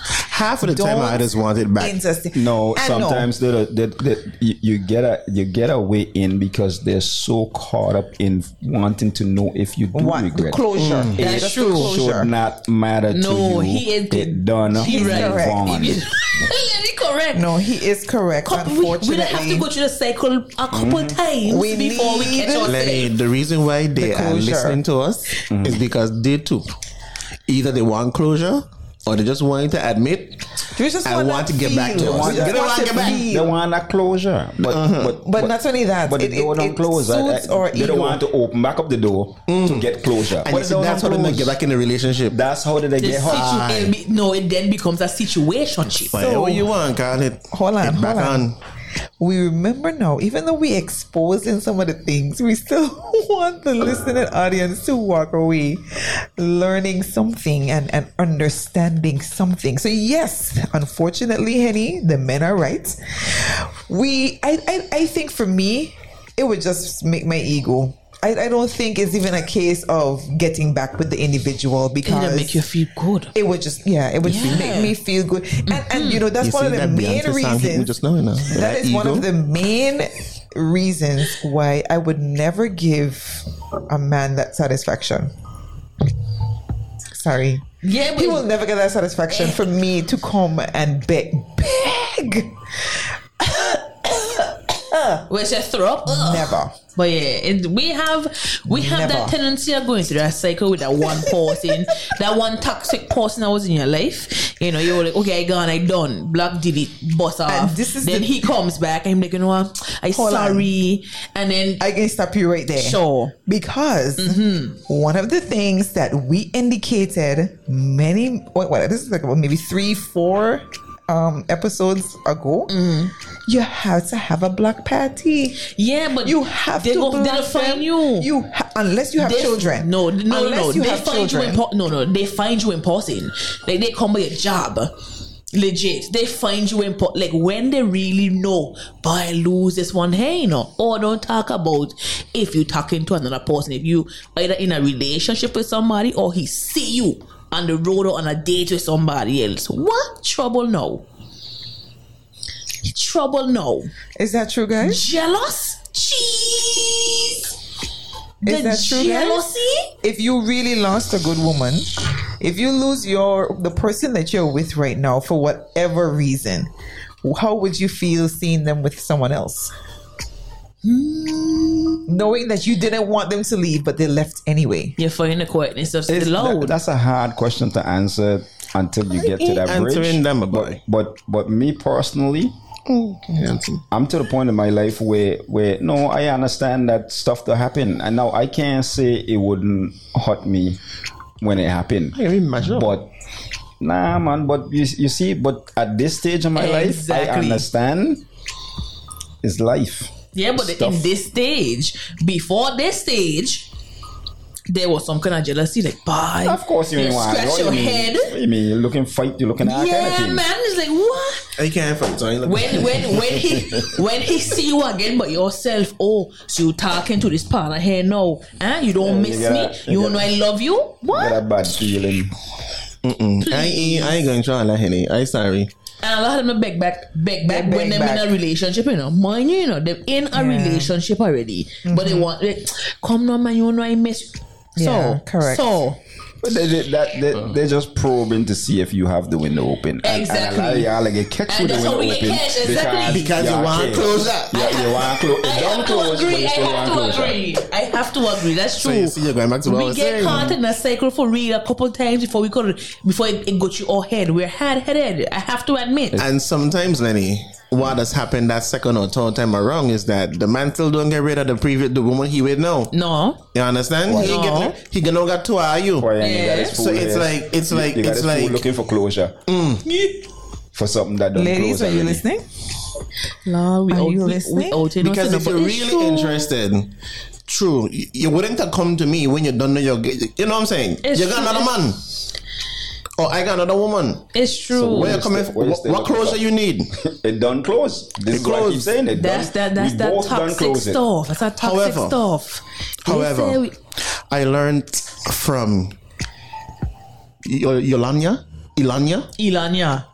Half of the time, I just want it back. Entertain. No, And sometimes they, they, they, you, you get a you get a way in because they're so caught up in wanting to know if you do What regret. closure? Mm. It That's That's true. Closure. should not matter No, to you. he is- it done. He move right. Correct. on. yeah, correct. No, he is correct. Couple- we, we don't have to go through the cycle a couple mm-hmm. times We before we need- catch ourselves. Lenny, the reason why they are listening to us mm-hmm. is because they too, either they want closure or they just want to admit just I want want to get back to feel. us. We They don't want to get back. They want a closure, but uh-huh. but, But not only that, But it- the door it- don't it close. I- I- suits our they ego. don't want to open back up the door to mm. get closure. And But see, that's how don't they get back in the relationship. That's how they The get hot. situ- be- no, it then becomes a situationship. Whatever you want, call it. Hold on, Get back hold on. on. We remember now, even though we exposing some of the things, we still want the listening audience to walk away learning something and, and understanding something. So yes, unfortunately, Henny, the men are right. We I, I, I think for me, it would just make my ego. I, I don't think it's even a case of getting back with the individual because It'll make you feel good. it would just yeah it would Yeah. make me feel good and, and you know that's You one of the that main Beyonce song hit me reasons just now, you that That is one of the main reasons why I would never give a man that satisfaction. Sorry. Yeah, He will never get that satisfaction eh. for me to come and beg. Beg! Where's your throw up? Never. But yeah, it, we have we have that tendency of going through that cycle with that one person, that one toxic person that was in your life. You know, you're like, okay, I gone, I done, block, delete, boss off. this is then the- he comes back, and I'm like, you know what? I Hold on. sorry, and then I can stop you right there. Sure. Because one of the things that we indicated many, what, what this is like about maybe three, four um, episodes ago, you have to have a black party. yeah, but You have they to go, they'll find you. You ha- unless you have They- children. No, no, no, Unless no. you They have find children. you in po- no, no. They find you in person. Like they come by your job. Legit, they find you in po- like when they really know. Boy, lose this one. Hey, you know, or don't talk about if you're talking to another person. If you either in a relationship with somebody or he see you on the road or on a date with somebody else. What trouble now? Trouble now. Is that true, guys? Jealous? Jeez. Is the that true, guys? jealousy? If you really lost a good woman, if you lose your the person that you're with right now for whatever reason, how would you feel seeing them with someone else? Hmm. Knowing that you didn't want them to leave, but they left anyway. You find the quietness of the It's- loud. that- that's a hard question to answer until you get to that bridge. Answering them, but, but but me personally, I'm to the point in my life where where no, I understand that stuff to happen, and now I can't say it wouldn't hurt me when it happened. I can imagine. But nah, man. But you you see, but at this stage of my life, I understand. It's life. yeah, but Stuff. in this stage, before this stage, there was some kind of jealousy. Like, bye. Of course, you You ain't want. scratch What you your mean? head. What you mean? You're looking fight. You're looking at Yeah, anything. man. It's like what? I can't fight. So I look When when when he when he see you again, but yourself, oh, so you talking to this partner here now, huh? You don't Yeah, miss you me. gotta- You you know I love you. Get What? a bad feeling. I ain't, I ain't going to try that, Henny. I sorry. And a lot of them beg back, beg back They when beg them back. in a relationship, you know. Mind you, you know, they're in a relationship already. But they mm-hmm. want, like, come on, man, you know I miss you. So, Yeah, correct. So, But they, they, that, they, uh. they're just probing to see if you have the window open. And- Exactly. And, a lot of y'all like get catch And with the window we open catch, exactly. Because you y'all want care. closure. Yeah, you want close. I Don't have to close, but agree. you I have want to closure. agree. I have to agree. That's So true. you see, you're going back to what I we was get saying. caught in a cycle for real a couple times before we could before it, it got you all head. We're hard headed. I have to admit. And sometimes, Lenny, what has happened that second or third time around is that the man still don't get rid of the previous the woman he with now. No. You understand? He No. get he gonna got two are you. Why you got So it's here? like it's You- like you got it's like looking for closure mm. for something that don't Ladies, close are you listening? Lord, we Are out, you listening? we out because if you're really it's true. interested, true, you, you wouldn't have come to me when you don't know your. You know what I'm saying? It's you got true. another man. Or I got another woman. It's true. Where you you coming? still- from? where What, what looking closure you need? It done close. This It is what I keep saying. It that's done, that. That's that toxic stuff. That's that toxic However- stuff. They However, we- I learned from Y- Yolanya, Ilanya, Ilanya.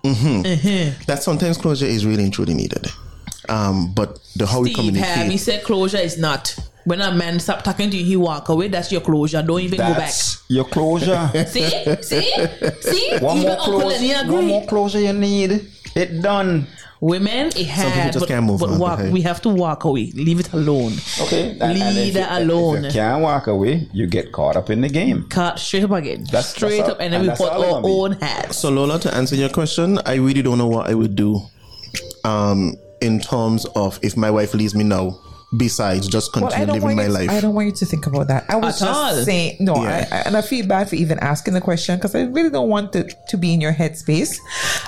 that sometimes closure is really and truly needed. Um, but the how we Steve Ham, he said closure is not. When a man stop talking to you, he walk away. That's your closure. Don't even go back. That's your closure. See, see, see. one even more Uncle close, Lenny agree. one more closure you need. It done. Women, it had, just but, can't move but on, walk, we have to walk away. Leave it alone. Okay. And, and Leave you- that alone. If you can't walk away, you get caught up in the game. Cut straight up again. That's- straight that's up, all- and then and we put our it gonna be. own hats. So Lola, to answer your question, I really don't know what I would do. Um, in terms of if my wife leaves me now, besides just continue don't living my you. life. I don't want you to think about that. I was At just all. saying no, Yeah. I, I, and I feel bad for even asking the question because I really don't want it to be in your headspace.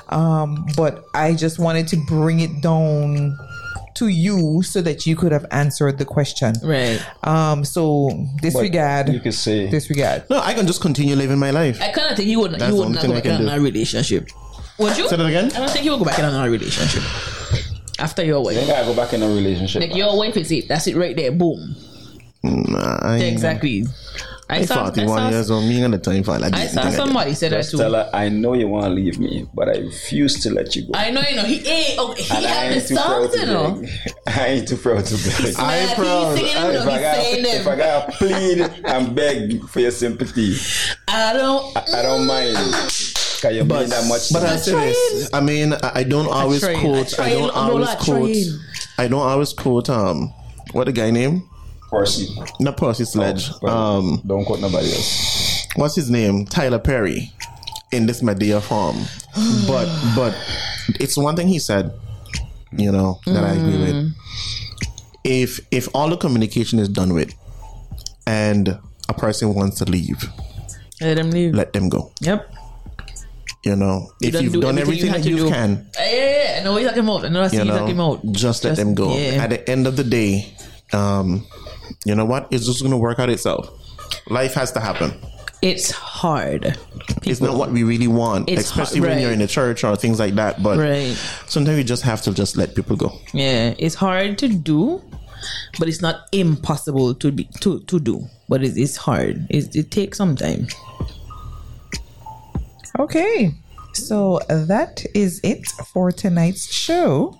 Um, but I just wanted to bring it down to you so that you could have answered the question. Right. Um, so But disregard. You could say disregard. no, I can just continue living my life. I kind of think you would. That's You the would only not thing go I back in do. a relationship. Would you? Say that again? I don't think you would go back in another relationship after your you wife. gotta go back in a relationship. Like your wife is it. That's it right there. Boom. Nah, I Exactly. I I'm saw, I 41 saw, years old. Me ain't got the time for like I this. saw somebody said that Just too. tell her, I know you want to leave me, but I refuse to let you go. I know, you know. He, hey, oh, he And had the ain't too proud songs, to you know. I ain't too proud to beg. I ain't He's proud. singing, I- you if, I got, saying if I them. got plead and beg for your sympathy, I don't. I don't mind. Cause you But, that much. but I say this. I mean, I, I don't always trying, quote. I I, don't always quote. I don't always quote. Um, what the guy name? Percy. Not Percy Sledge. But Um, don't quote nobody else. what's his name? Tyler Perry. In this Madea form, but but it's one thing he said. You know that I agree with. If if all the communication is done with, and a person wants to leave, Let them leave. let them go. Yep. You know, if you've do done everything everything you that you can, Yeah, yeah, yeah. Know he's talking about. I see you know, talking about. just let them go. yeah. At the end of the day, um, you know what? It's just going to work out itself. Life has to happen. It's hard. It's not what we really want, It's especially hard, when you're in a church or things like that. But Right. sometimes you just have to just let people go. Yeah, it's hard to do, but it's not impossible to be to to do. But it, it's hard. It, it takes some time. Okay. So that is it for tonight's show.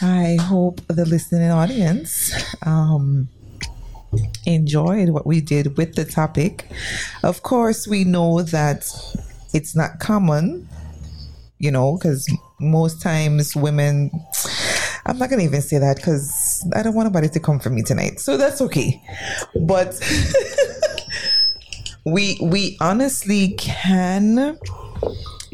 I hope the listening audience um, enjoyed what we did with the topic. Of course, we know that it's not common, you know, because most times women. I'm not going to even say that because I don't want anybody to come for me tonight. So that's okay. But we we honestly can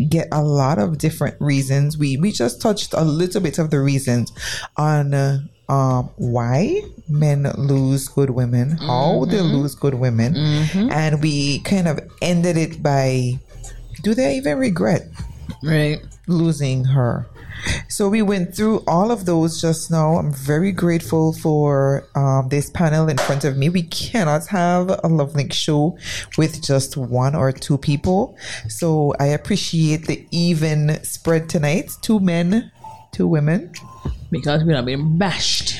get a lot of different reasons. We we just touched a little bit of the reasons on uh, um, why men lose good women, how they lose good women, and we kind of ended it by, do they even regret Right. losing her? So we went through all of those just now. I'm very grateful for um, this panel in front of me. We cannot have a Love Link show with just one or two people. So I appreciate the even spread tonight. Two men, two women. Because we have being bashed.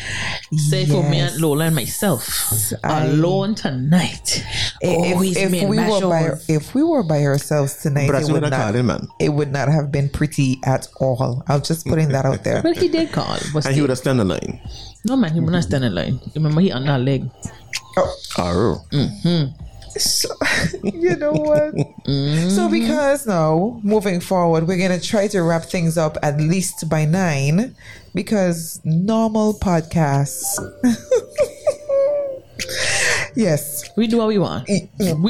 Say for me and Lola and myself I- alone tonight. If, Always if we were by bashed. if we were by ourselves tonight, it would not call him, man. it would not have been pretty at all. I'm just putting that out there. But he did call. And he still, would have stand the line. no man, he would not stand in line. Remember, he on that leg. Oh. Mm-hmm. So, you know what? So because now moving forward, we're gonna try to wrap things up at least by nine, because normal podcasts Yes. We do what we want. We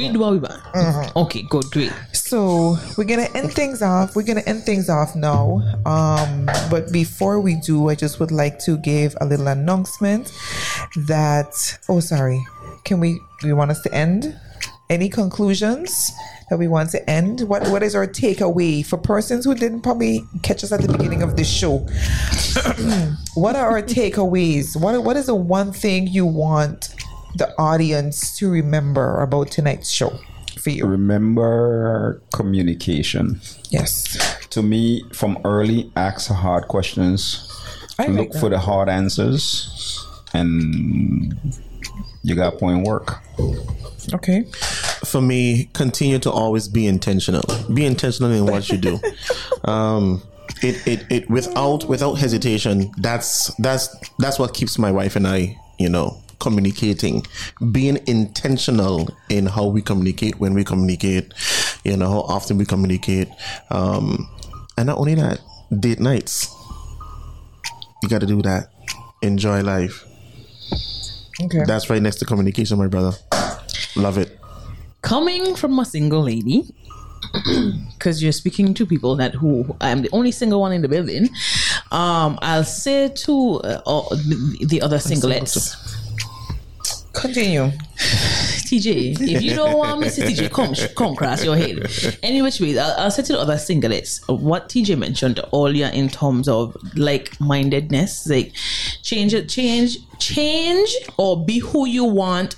do what we want. Mm-hmm. Okay, good, great. So we're gonna end things off. We're gonna end things off now. Um, but before we do, I just would like to give a little announcement that. Oh, sorry. Can we? Do you want us to end? Any conclusions that we want to end? What What is our takeaway for persons who didn't probably catch us at the beginning of this show? what are our takeaways? What What is the one thing you want the audience to remember about tonight's show for you? Remember communication. Yes. To me, from early, ask hard questions. I like look for the hard answers, and you got point work. Okay. For me, continue to always be intentional. Be intentional in what you do. Um, it, it, it without without hesitation. That's that's that's what keeps my wife and I, you know, communicating. Being intentional in how we communicate, when we communicate, you know, how often we communicate, um, and not only that, date nights. You got to do that. Enjoy life. Okay. That's right next to communication, my brother. Love it. Coming from a single lady, because you're speaking to people that who I'm the only single one in the building. Um, I'll say to uh, all the, the other singlets. Continue. TJ, if you don't want to TJ, come, come cross your head. Any which way, I'll, I'll say to the other singlets, what TJ mentioned earlier in terms of like mindedness, like change it, change, change, or be who you want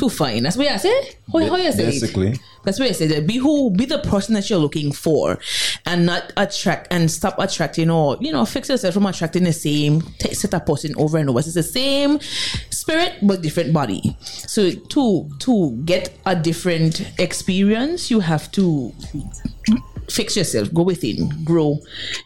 to find. That's what I say. How, how you say it? Basically, That's what I said. that Be who, be the person that you're looking for, and not attract and stop attracting or you know fix yourself from attracting the same set of person over and over. It's the same spirit but different body. So to to get a different experience, you have to fix yourself, go within, grow,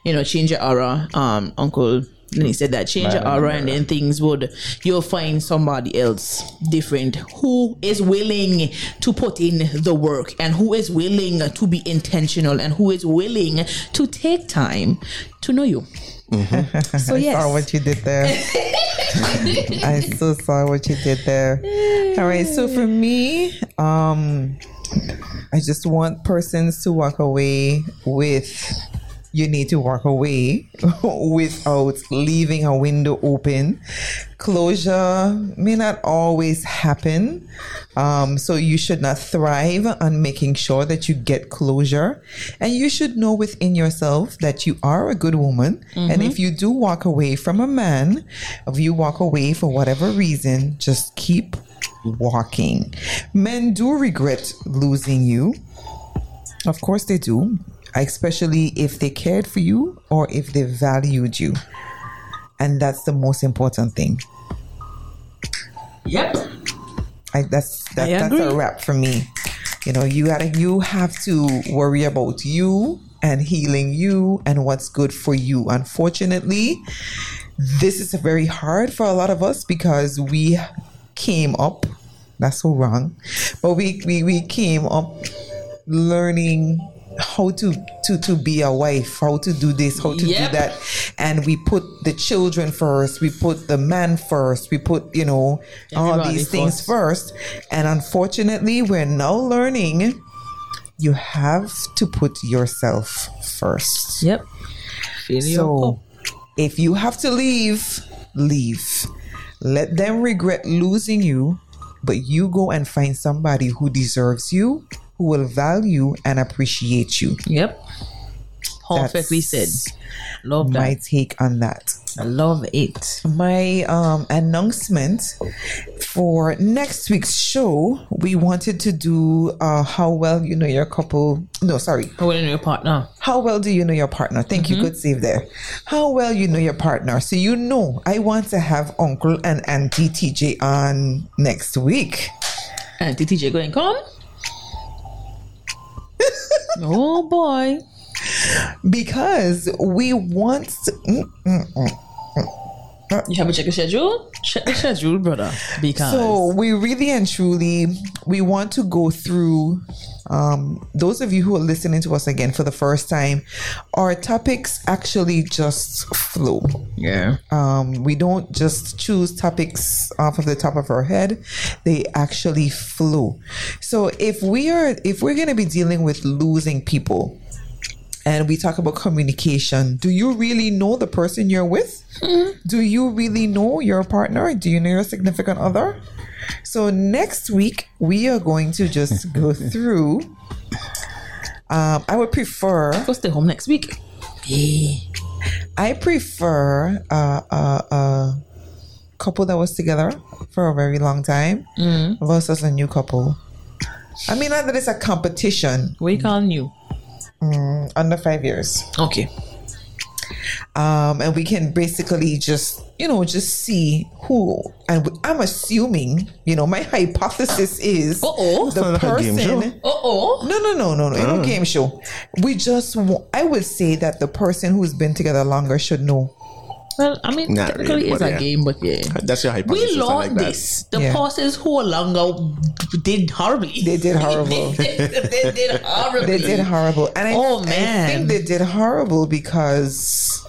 you know, change your aura. Um, Uncle Lenny said that change your aura, and then things would you'll find somebody else different who is willing to put in the work and who is willing to be intentional and who is willing to take time to know you. So I yes, saw what you did there. I so saw what you did there. All right. So for me, um, I just want persons to walk away with. You need to walk away without leaving a window open. Closure may not always happen. Um, so you should not thrive on making sure that you get closure. And you should know within yourself that you are a good woman. And if you do walk away from a man, if you walk away for whatever reason, just keep walking. Men do regret losing you. Of course they do, especially if they cared for you or if they valued you. And that's the most important thing. yep. I, that's that, I that's a wrap for me. You know, you gotta you have to worry about you and healing you and what's good for you. Unfortunately, this is very hard for a lot of us because we came up. That's so wrong, but we we, we came up learning how to to to be a wife how to do this how to Yep. do that and we put the children first we put the man first we put you know all these things first. first and unfortunately we're now learning you have to put yourself first Yep. So if you have to leave leave let them regret losing you but you go and find somebody who deserves you who will value and appreciate you Yep. Perfectly said. Love that. my take on that I love it. my um announcement for next week's show we wanted to do uh how well you know your couple no sorry How well in your partner? how well do you know your partner thank you good save there how well you know your partner so you know i want to have uncle and auntie tj on next week Auntie TJ going come? Oh boy. because we to, mm, mm, mm, mm. You have a check your schedule? Check the schedule, brother. Because So we really and truly we want to go through um, those of you who are listening to us again for the first time. Our topics actually just flow. yeah. Um, we don't just choose topics off of the top of our head; they actually flow. So if we are if we're going to be dealing with losing people. And we talk about communication. Do you really know the person you're with? Do you really know your partner? Do you know your significant other? So next week we are going to just go through. Um, I would prefer. Go stay home next week. I prefer uh, uh, a couple that was together for a very long time versus a new couple. I mean, not that it's a competition What you calling you? under five years. Okay. um, and we can basically just you know just see who and i'm assuming you know my hypothesis is Uh-oh. the like a game show. person Uh oh. no no no no no Ah. no game show we just wa- i would say that the person who's been together longer should know Well, I mean, Not technically really, it's a yeah. game, but yeah. That's your hypothesis. We I learned like that. this. The Yeah. persons who are longer did horribly. They did horrible. they, they did horrible. they did horrible and I, Oh, I think they did horrible because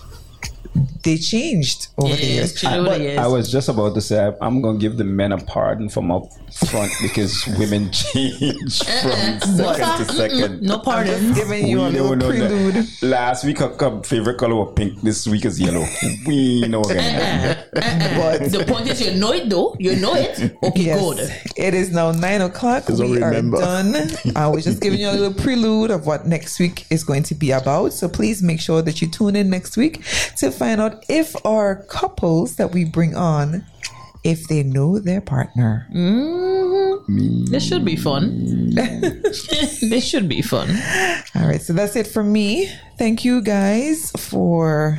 they changed over the years Yes, you know what it is. I was just about to say I- I'm gonna give the men a pardon from up front because women change uh-uh. from second to second. no pardon. giving you a little don't that. prelude Last week, our co- favorite color was pink. This week is yellow. We know that. Uh-uh. Uh-uh. but The point is, you know it though. You know it. Okay, Yes, good. it is now nine o'clock. don't We remember. are done. I was just giving you a little prelude of what next week is going to be about. So please make sure that you tune in next week to find out if our couples that we bring on, if they know their partner. Mm-hmm. This should be fun. this should be fun. All right, so that's it for me. Thank you guys for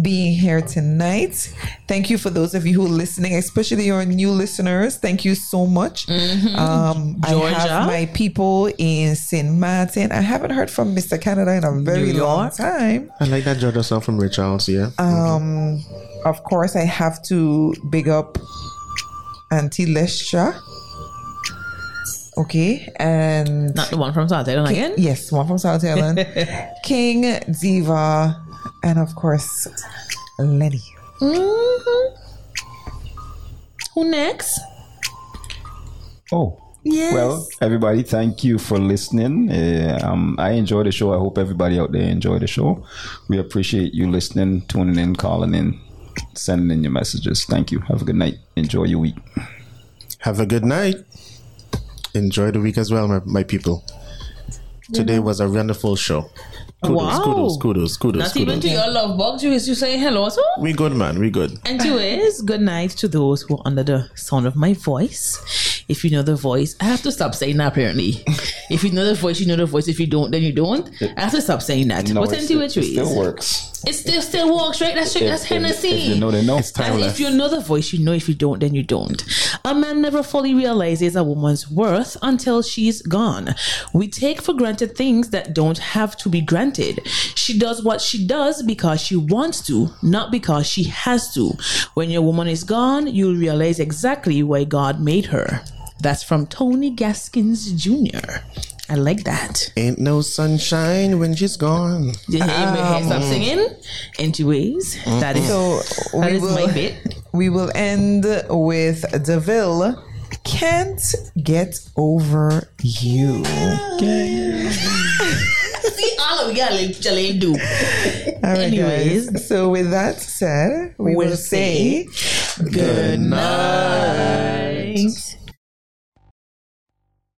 being here tonight. Thank you for those of you who are listening, especially your new listeners. Thank you so much. Um, I have my people in St. Martin. I haven't heard from Mr. Canada in a very long time. I like that Georgia song from Ray Charles, yeah. Um, of course, I have to big up Auntie Lestra. Okay, and Not the one from South Island again. Yes, one from South Island. King, Diva, and of course, Lenny. Mhm. Who next? Oh. Yes. Well, everybody, thank you for listening. Uh, um, I enjoy the show. I hope everybody out there enjoy the show. We appreciate you listening, tuning in, calling in, sending in your messages. Thank you. Have a good night. Enjoy your week. Have a good night. Enjoy the week as well, my, my people. Today was a wonderful show. Kudos, Wow. kudos, kudos, kudos, Not even to your love box. You is you saying hello too? We good, man. We good. Anyways, good night to those who are under the sound of my voice. If you know the voice, I have to stop saying that apparently. if you know the voice, you know the voice. If you don't, then you don't. I have to stop saying that. No, What's it into still, it it still works. It still still works, right? That's that's If- if- Hennessy. if you know, they know. And if you know the voice, you know. If you don't, then you don't. A man never fully realizes a woman's worth until she's gone. We take for granted things that don't have to be granted. She does what she does because she wants to, not because she has to. When your woman is gone, you'll realize exactly why God made her. That's from Tony Gaskins Jr. I like that. Ain't no sunshine when she's gone. Did you hear me ah, stop singing? Mm. Anyways, that is So that we is will, my bit. we will end with Deville. Can't get over you. See, all of y'all actually do. All right, Anyways. guys. So with that said, we We'll will say Good night.